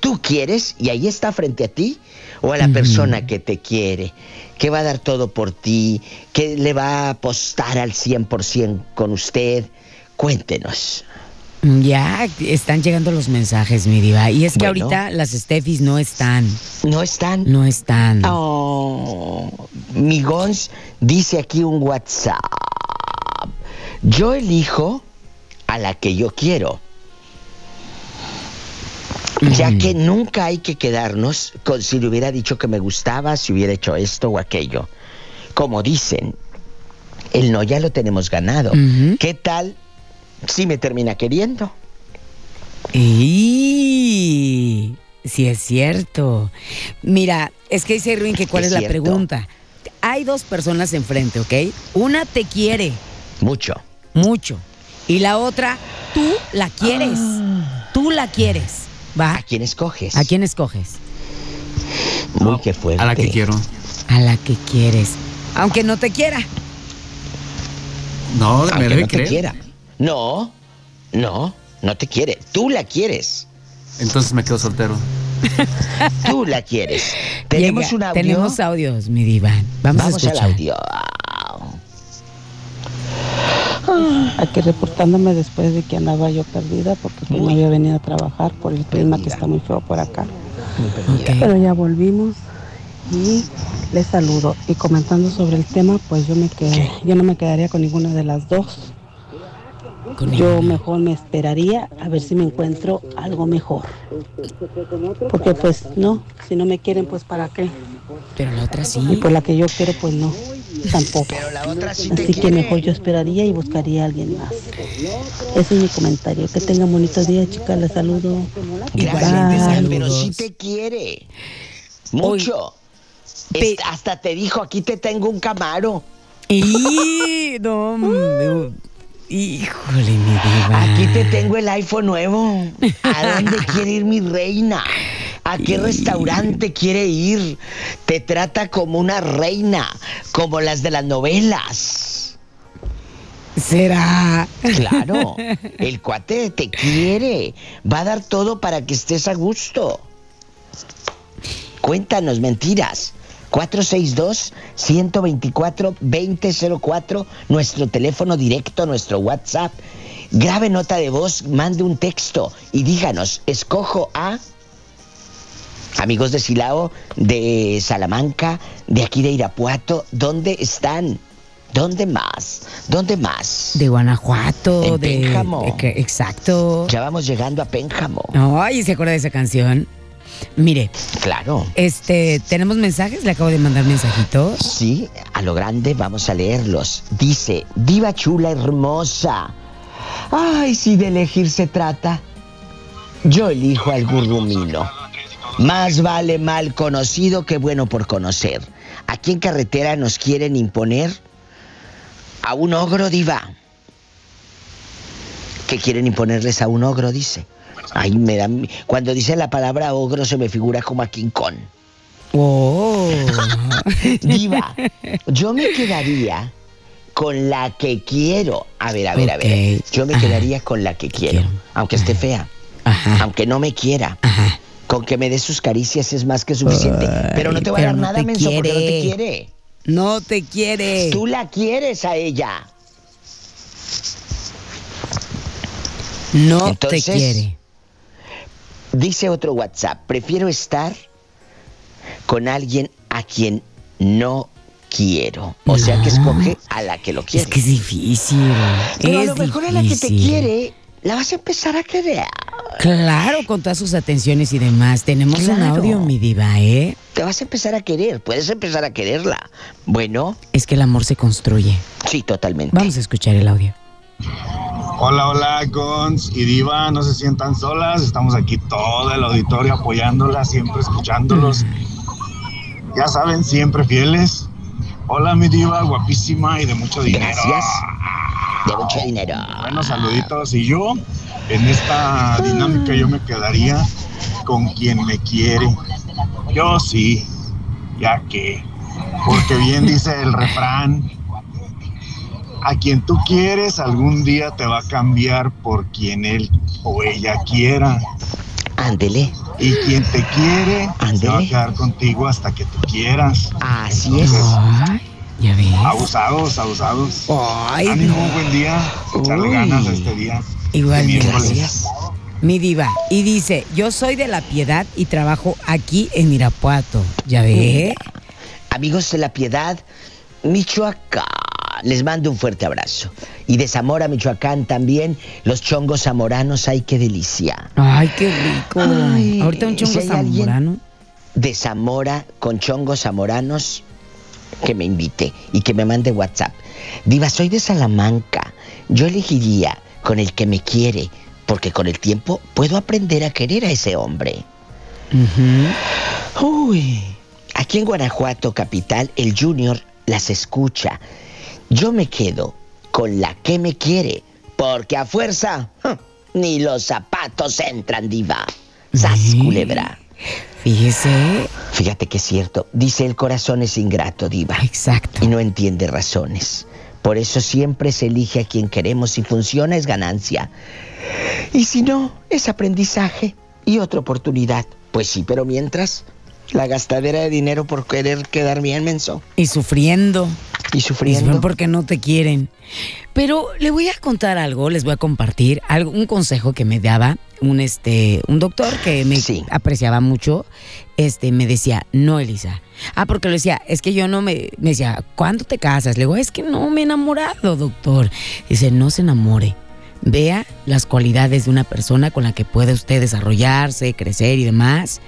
tú quieres y ahí está frente a ti? ¿O a la persona que te quiere? Que va a dar todo por ti, que le va a apostar al 100% con usted. Cuéntenos. Ya están llegando los mensajes, mi diva. Y es que Bueno. ahorita las Steffis no están. ¿No están? No están. Oh, mi Gons dice aquí un WhatsApp. Yo elijo a la que yo quiero. Ya que nunca hay que quedarnos con si le hubiera dicho que me gustaba, si hubiera hecho esto o aquello. Como dicen, el no ya lo tenemos ganado. ¿Qué tal si me termina queriendo? Y sí es cierto. Mira, es que dice Irwin que cuál Es es, la pregunta. Hay dos personas enfrente, ¿ok? Una te quiere Mucho. mucho y la otra tú la quieres. Tú la quieres, ¿va? ¿A quién escoges? ¿A quién escoges? Muy que fuerte. A la que quiero. A la que quieres. Aunque no te quiera. No, me Aunque debe no te quiera. No, no, no te quiere. Tú la quieres. Entonces me quedo soltero. Tú la quieres. [laughs] Tenemos Llega- un audio. Tenemos audios, mi diva. Vamos, Vamos a al escuchar. audio. Aquí reportándome después de que andaba yo perdida porque pues, no había venido a trabajar por el clima que está muy feo por acá. Pero ya volvimos y les saludo. Y comentando sobre el tema, pues yo me quedé, yo no me quedaría con ninguna de las dos. Con Yo mejor me esperaría a ver si me encuentro algo mejor. Porque pues no, si no me quieren, pues para qué. Pero la otra Y sí. por la que yo quiero, pues no, tampoco. Pero la otra sí te Así que quiere. mejor yo esperaría y buscaría a alguien más. Ese es mi comentario. Que tengan bonito día, chicas. Les saludo. Sal, pero sí te quiere. Mucho. Es- hasta te dijo, aquí te tengo un camaro. Y no, me- híjole, mi diva. Aquí te tengo el iPhone nuevo. ¿A [laughs] dónde quiere ir mi reina? ¿A qué restaurante quiere ir? Te trata como una reina, como las de las novelas. será. Claro, [laughs] el cuate te quiere. Va a dar todo para que estés a gusto. Cuéntanos mentiras. 462-124-2004, nuestro teléfono directo, nuestro WhatsApp. Grabe nota de voz, mande un texto y díganos, escojo a amigos de Silao, de Salamanca, de aquí de Irapuato, ¿dónde están? ¿Dónde más? ¿Dónde más? De Guanajuato, En de. Pénjamo. de exacto. Ya vamos llegando a Pénjamo. Ay, ¿se acuerda de esa canción? Mire, Claro. este, tenemos mensajes, le acabo de mandar mensajitos. Sí, a lo grande vamos a leerlos. Dice, diva chula hermosa. Ay, si de elegir se trata. Yo elijo al gurrumino. Más vale mal conocido que bueno por conocer. Aquí en carretera nos quieren imponer a un ogro diva. Que quieren imponerles a un ogro, dice. Ay, me da... Cuando dice la palabra ogro se me figura como a King Kong. Oh. Diva, yo me [laughs] quedaría con la que quiero. A ver, a ver, a ver. Yo me Ajá. quedaría con la que quiero, aunque esté fea, Ajá. aunque no me quiera. Ajá. Con que me dé sus caricias es más que suficiente. Ay, pero no te va a dar no nada, menso, porque no te quiere. quiere. No te quiere. Tú la quieres a ella. No Entonces- te quiere. Dice otro WhatsApp, prefiero estar con alguien a quien no quiero. O sea que escoge a la que lo quiere. Es que es difícil. Pero a lo mejor a la que te quiere, la vas a empezar a querer. Claro, con todas sus atenciones y demás. Tenemos un audio, mi diva, ¿eh? Te vas a empezar a querer, puedes empezar a quererla. Bueno, Es que el amor se construye. sí, totalmente. Vamos a escuchar el audio. Hola, hola, Gons y Diva, no se sientan solas, estamos aquí todo el auditorio apoyándolas, siempre escuchándolos. Ya saben, siempre fieles. Hola, mi Diva, guapísima y de mucho dinero. Gracias. De mucho dinero. Bueno, saluditos. Y yo, en esta dinámica, yo me quedaría con quien me quiere. Yo sí, ya que. Porque bien dice el refrán, a quien tú quieres algún día te va a cambiar por quien él o ella quiera. Ándele. Y quien te quiere se va a quedar contigo hasta que tú quieras. Así es. Ay, ya ves. Abusados, abusados. Ay, Ánimo, no. buen día. Echarle Uy. ganas a este día. Igualmente. Miércoles. Mi diva. Y dice, yo soy de La Piedad y trabajo aquí en Irapuato. ¿Ya ve? Amigos de la Piedad, Michoacán. Les mando un fuerte abrazo. Y de Zamora, Michoacán también, los chongos zamoranos, ay, qué delicia. Ay, qué rico. Ay, Ahorita un chongo si zamorano. De Zamora, con chongos zamoranos, que me invite y que me mande WhatsApp. Diva, soy de Salamanca. Yo elegiría con el que me quiere, porque con el tiempo puedo aprender a querer a ese hombre. Uy, aquí en Guanajuato, capital, el Junior las escucha. Yo me quedo con la que me quiere, porque a fuerza ¡ja! ni los zapatos entran, diva. ¡Sas, Sí. culebra! Fíjese. Fíjate que es cierto. Dice el corazón es ingrato, diva. Exacto. Y no entiende razones. Por eso siempre se elige a quien queremos. Si funciona es ganancia. Y si no, es aprendizaje y otra oportunidad. Pues sí, pero mientras, la gastadera de dinero por querer quedar bien, menso. Y sufriendo. Y Y sufriendo. porque no te quieren. Pero le voy a contar algo, les voy a compartir algo, un consejo que me daba un este un doctor que me Sí. apreciaba mucho. Este me decía, "No, Elisa." Ah, porque le decía, "Es que yo no me me decía, "¿Cuándo te casas?" Le digo, "Es que no me he enamorado, doctor." Dice, "No se enamore." Vea las cualidades de una persona con la que puede usted desarrollarse, crecer y demás.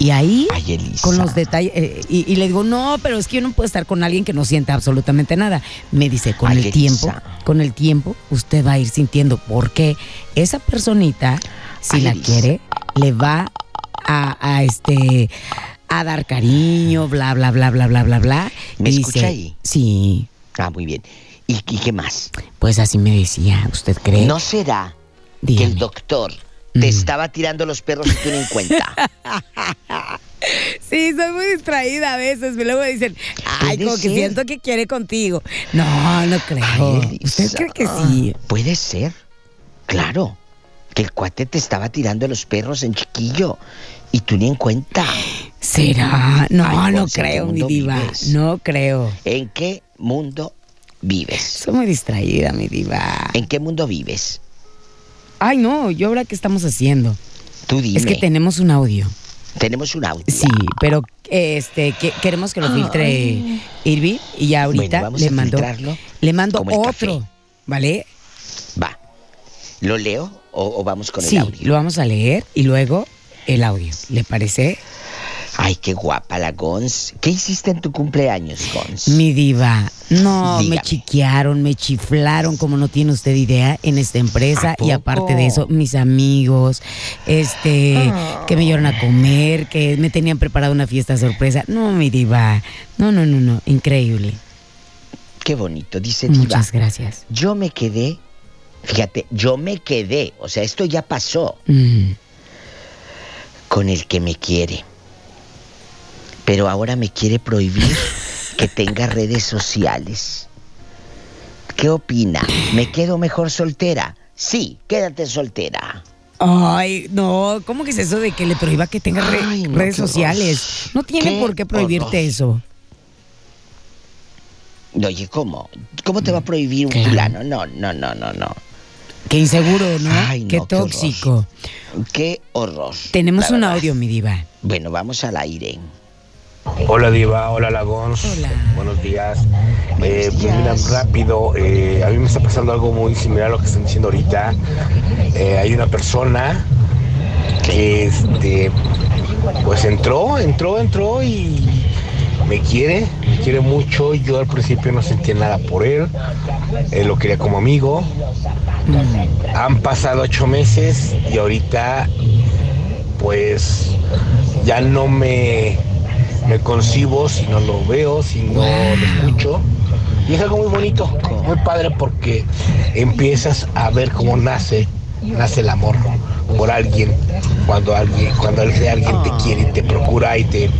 Y ahí, Ay, con los detalles, eh, y, y le digo, no, pero es que yo no puedo estar con alguien que no sienta absolutamente nada. Me dice, con Ay, el tiempo, con el tiempo, usted va a ir sintiendo porque esa personita, si Ay, la Elisa. quiere, le va a, a, este a dar cariño, bla, bla, bla, bla, bla, bla, bla. ¿Me Y escucha ahí? Sí, Ah, muy bien. ¿Y, y qué más? pues así me decía, ¿usted cree? ¿No será que el doctor te estaba tirando los perros y tú ni en cuenta? [laughs] Sí, soy muy distraída a veces. Y luego dicen, ay, como que siento que quiere contigo. No, no creo. Ay, ¿Usted cree que sí? Puede ser. Claro. Que el cuate te estaba tirando los perros en chiquillo y tú ni en cuenta. ¿Será? No, Ay, no Gonza, ¿en qué creo, mi diva. vives? No creo. ¿En qué mundo vives? Soy muy distraída, mi diva. ¿En qué mundo vives? Ay, no, ¿yo ahora qué estamos haciendo? Tú dime. Es que tenemos un audio. Tenemos un audio. Sí, pero este que- queremos que lo filtre Irvi y ya ahorita Bueno, le mando le otro. ¿vale? Va. ¿Lo leo o, o vamos con sí, el audio? lo vamos a leer y luego el audio. ¿Le parece? Ay, qué guapa la Gons. ¿Qué hiciste en tu cumpleaños, Gons? Mi diva, no, me chiquearon, me chiflaron, como no tiene usted idea, en esta empresa. ¿A Y aparte de eso, mis amigos, este, que me llevaron a comer, que me tenían preparado una fiesta sorpresa. No, mi diva, no, no, no, no, increíble. Qué bonito. Dice Diva. Muchas gracias. Yo me quedé, fíjate, yo me quedé, o sea, esto ya pasó Mm, con el que me quiere. Pero ahora me quiere prohibir que tenga redes sociales. ¿Qué opina? ¿Me quedo mejor soltera? Sí, quédate soltera. Ay, no, ¿cómo que es eso de que le prohíba que tenga re- Ay, no, redes horror. sociales? No tiene por qué prohibirte eso. Oye, ¿cómo? ¿Cómo te va a prohibir un fulano? No, no, no, no, no. Qué inseguro, ¿no? Ay, no, qué qué horror. tóxico. Qué horror. Tenemos un verdad. audio, mi diva. Bueno, vamos al aire. Hola Diva, hola Lagons, buenos días. Eh, pues mira, rápido, eh, a mí me está pasando algo muy similar a lo que están diciendo ahorita. Eh, hay una persona que este, pues entró, entró, entró y me quiere, me quiere mucho. Yo al principio no sentía nada por él, él lo quería como amigo. Han pasado ocho meses y ahorita pues ya no me, me concibo si no lo veo, si no lo escucho. Y es algo muy bonito, muy padre porque empiezas a ver cómo nace, nace el amor por alguien, cuando alguien, cuando alguien te quiere y te procura y te,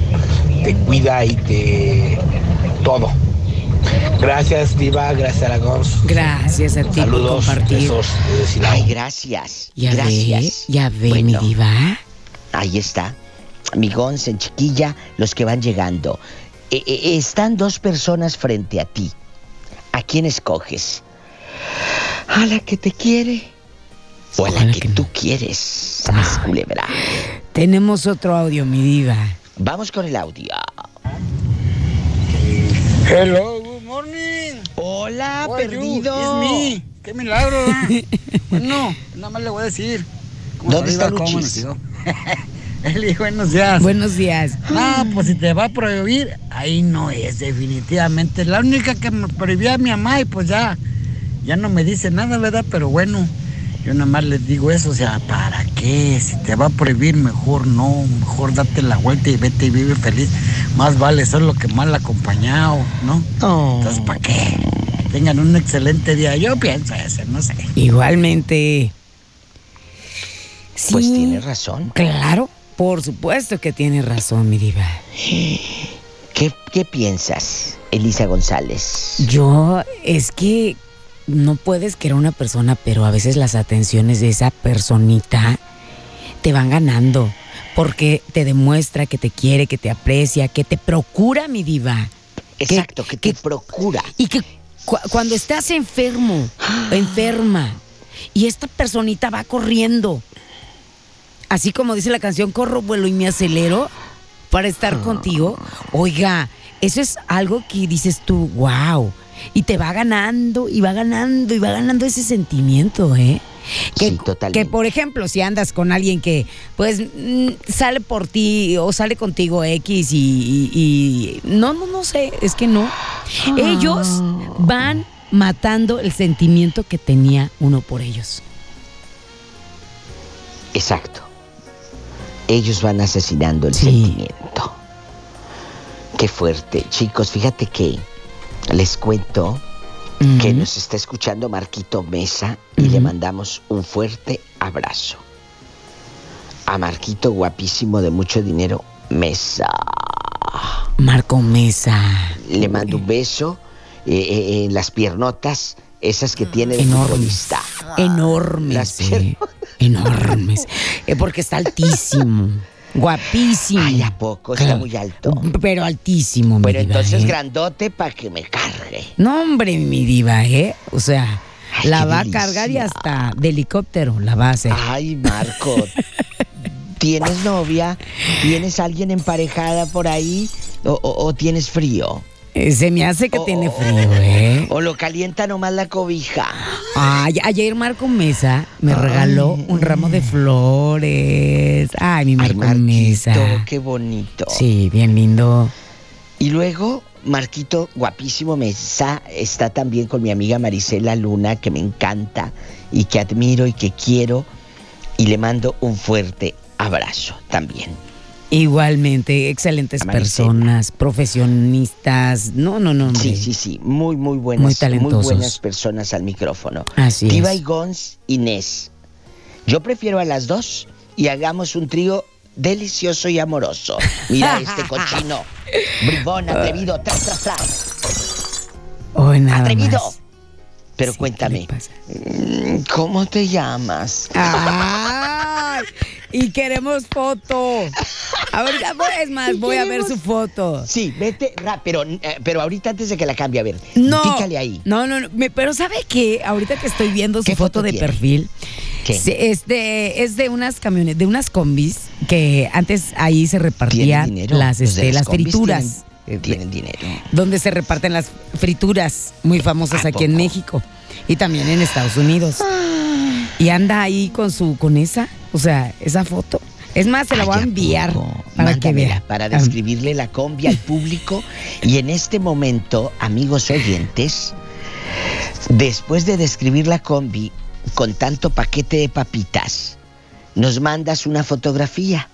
te cuida y te todo. Gracias, Diva, gracias Aragón. Gracias a ti por Saludos, compartir. besos. Ay, gracias. Ya gracias. ve, ya ve, Bueno, mi diva. Ahí está. Mi en chiquilla, los que van llegando. Eh, eh, están dos personas frente a ti. ¿A quién escoges? ¿A la que te quiere? ¿O a la que, tú quieres? Sas, culebra. Tenemos otro audio, mi diva. Vamos con el audio. Hello, good morning. Hola, perdido. It's me. Qué milagro. ¿eh? [laughs] bueno, nada más le voy a decir. ¿Cómo ¿Dónde está Luchis? [laughs] Eli, buenos días. Buenos días. No, pues si te va a prohibir, ahí no es, definitivamente. La única que me prohibía a mi mamá y pues ya, ya no me dice nada, ¿verdad? Pero bueno, yo nada más les digo eso, o sea, ¿para qué? Si te va a prohibir, mejor no, mejor date la vuelta y vete y vive feliz. Más vale solo que mal acompañado, ¿no? Entonces, ¿para qué? Tengan un excelente día. Yo pienso eso, no sé. Igualmente. Sí, Pues tiene razón. Claro, por supuesto que tiene razón, mi diva. ¿Qué, qué piensas, Elisa González? Yo, es que no puedes querer a una persona, pero a veces las atenciones de esa personita te van ganando. Porque te demuestra que te quiere, que te aprecia, que te procura, mi diva. Exacto, que, te procura. Y que cu- cuando estás enfermo, [gasps] enferma, y esta personita va corriendo, así como dice la canción, corro, vuelo y me acelero para estar Ah. contigo, oiga, eso es algo que dices tú, wow, y te va ganando, y va ganando, y va ganando ese sentimiento, ¿eh? Que, Sí, totalmente. que, por ejemplo, si andas con alguien que, pues, mm, sale por ti o sale contigo X y, y- y- no, no, no sé, es que no. Ellos van matando el sentimiento que tenía uno por ellos. Exacto. Ellos van asesinando el sentimiento. Qué fuerte. Chicos, fíjate que les cuento que nos está escuchando Marquito Mesa y le mandamos un fuerte abrazo. A Marquito guapísimo de mucho dinero, Mesa. Marco Mesa. Le mando un beso eh, eh, en las piernotas, esas que tiene el Enormes. futbolista. Enormes. Las eh, enormes. Eh, porque está altísimo. Guapísimo. Ay, ¿a poco? Está muy alto. Pero altísimo, mi Pero diva, entonces ¿eh? grandote para que me cargue. No, hombre, mi diva, ¿eh? O sea, la va a cargar y hasta de helicóptero la va a hacer. Ay, Marco. [laughs] ¿Tienes novia? ¿Tienes alguien emparejada por ahí? ¿O, o- o tienes frío? Eh, Se me hace que tiene frío, ¿eh? ¿O lo calienta nomás la cobija? Ay, ayer Marco Mesa me regaló un ramo de flores. Ay, mi Marco Mesa. Qué bonito. Sí, bien lindo. Y luego, Marquito, guapísimo Mesa, está también con mi amiga Marisela Luna, que me encanta y que admiro y que quiero. Y le mando un fuerte abrazo también. Igualmente, excelentes Amaricela. personas, profesionistas. No, no, no, hombre. Sí, sí, sí. Muy, muy buenas. Muy talentosos. buenas personas al micrófono. Así Diva es. y Gons, Inés. Yo prefiero a las dos y hagamos un trío delicioso y amoroso. Mira este cochino. [laughs] Bribón, atrevido, tras, tras, tras. Nada Atrevido. más. Pero cuéntame, mm, ¿cómo te llamas? ¡Ay! Y queremos foto. Ahorita, voy- es más, voy a ver su foto. Sí, vete, ra- pero, eh, pero ahorita antes de que la cambie, a ver, No. pícale ahí. No, no, no. pero ¿sabe qué? Ahorita que estoy viendo su ¿Qué foto, foto de perfil, ¿Qué? es, de, es de unas camionetas, de unas combis que antes ahí se repartían las, de este, las frituras. Tienen, eh, tienen dinero. donde se reparten las frituras muy famosas ¿A aquí en? México y también en Estados Unidos. Y anda ahí con su con esa, o sea, esa foto. Es más, se la voy a Ay, ¿a enviar para que vea. Para Ah, describirle la combi al público. Y en este momento, amigos oyentes, después de describir la combi con tanto paquete de papitas, nos mandas una fotografía,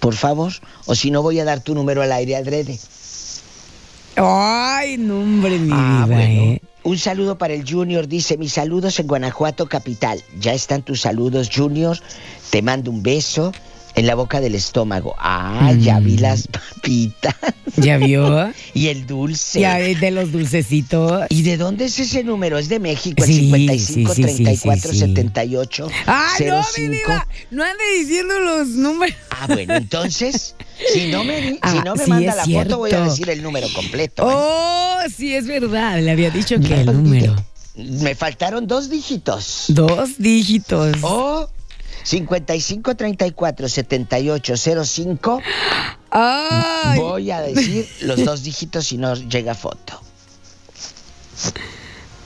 por favor. O si no, voy a dar tu número al aire adrede. Ay, no, hombre, mi Ah, vida, bueno. ¿eh? Un saludo para el Junior, dice, mis saludos en Guanajuato capital. Ya están tus saludos, Junior. Te mando un beso en la boca del estómago. Ah, ya Mm. vi las papitas. ¿Ya vio? [laughs] Y el dulce. Ya de los dulcecitos. ¿Y de dónde es ese número? Es de México, el Sí, 55 sí, sí, sí, 34 sí, sí. 78 ¡Ay, no, mi 05. diva! No ande diciendo los números. Ah, bueno, entonces, si no me, si Ah, no me manda la foto, voy a decir el número completo. ¿eh? Oh, sí, es verdad. Le había dicho que el número. Me faltaron dos dígitos. Dos dígitos. O 55 34 78 05. Ay. Voy a decir los dos dígitos si no llega foto.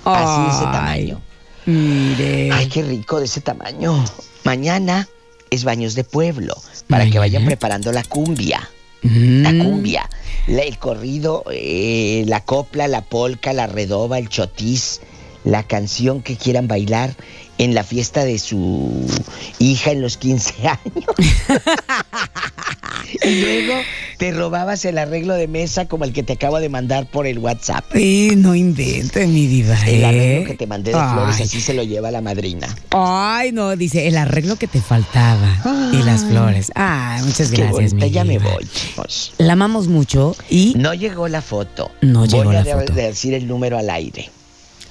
Así de ese tamaño. Mire. Ay, qué rico de ese tamaño. Mañana es baños de pueblo para que vayan preparando la cumbia. La Mm. cumbia, la- el corrido, eh, la copla, la polca, la redoba, el chotis, la canción que quieran bailar en la fiesta de su hija en los 15 [laughs] años. y luego te robabas el arreglo de mesa como el que te acabo de mandar por el WhatsApp. Sí, no invente, mi diva. El ¿eh? arreglo que te mandé de flores, así se lo lleva la madrina. Ay, no, dice el arreglo que te faltaba y las flores. Ay, muchas Qué gracias, bonita, mi ya me voy, chicos. La amamos mucho y No llegó la foto. No llegó Voy a la de- foto. de decir el número al aire.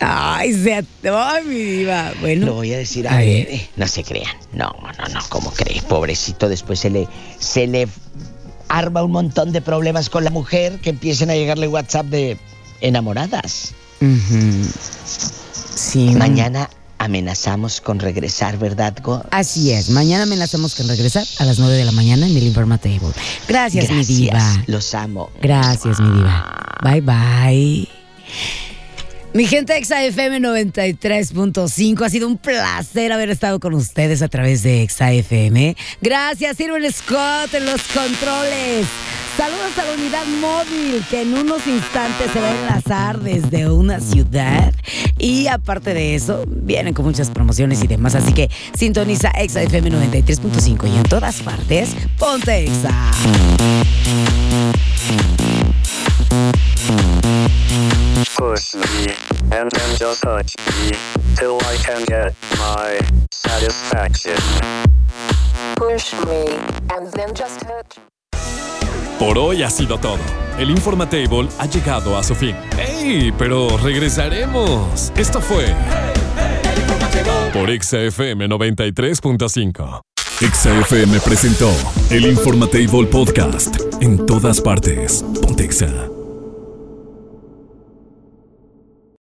Ay, se at- ay, mi diva. Bueno, Lo voy a decir a a ver. ver. No se crean. No, no, no. ¿Cómo cree? Pobrecito, después se le, se le arma un montón de problemas con la mujer que empiecen a llegarle WhatsApp de enamoradas. Sí. Mañana amenazamos con regresar, ¿verdad, Go? Así es, mañana me enlazamos con regresar a las 9 de la mañana en el Informative. Gracias, mi Gracias. diva. Los amo. Gracias, mi diva. Bye, bye. Mi gente Exa FM 93.5, ha sido un placer haber estado con ustedes a través de Exa FM. Gracias, Silver Scott en los controles. Saludos a la unidad móvil que en unos instantes se va a enlazar desde una ciudad. Y aparte de eso, vienen con muchas promociones y demás. Así que sintoniza Exa FM 93.5 y en todas partes, ponte Exa. Push me, and then just touch me, till I can get my satisfaction. Push me, and then just touch. Por hoy ha sido todo. El Informatable ha llegado a su fin. ¡Ey! Pero regresaremos. Esto fue. Por XFM 93.5. XFM presentó el Informatable Podcast. En todas partes. Pontexa.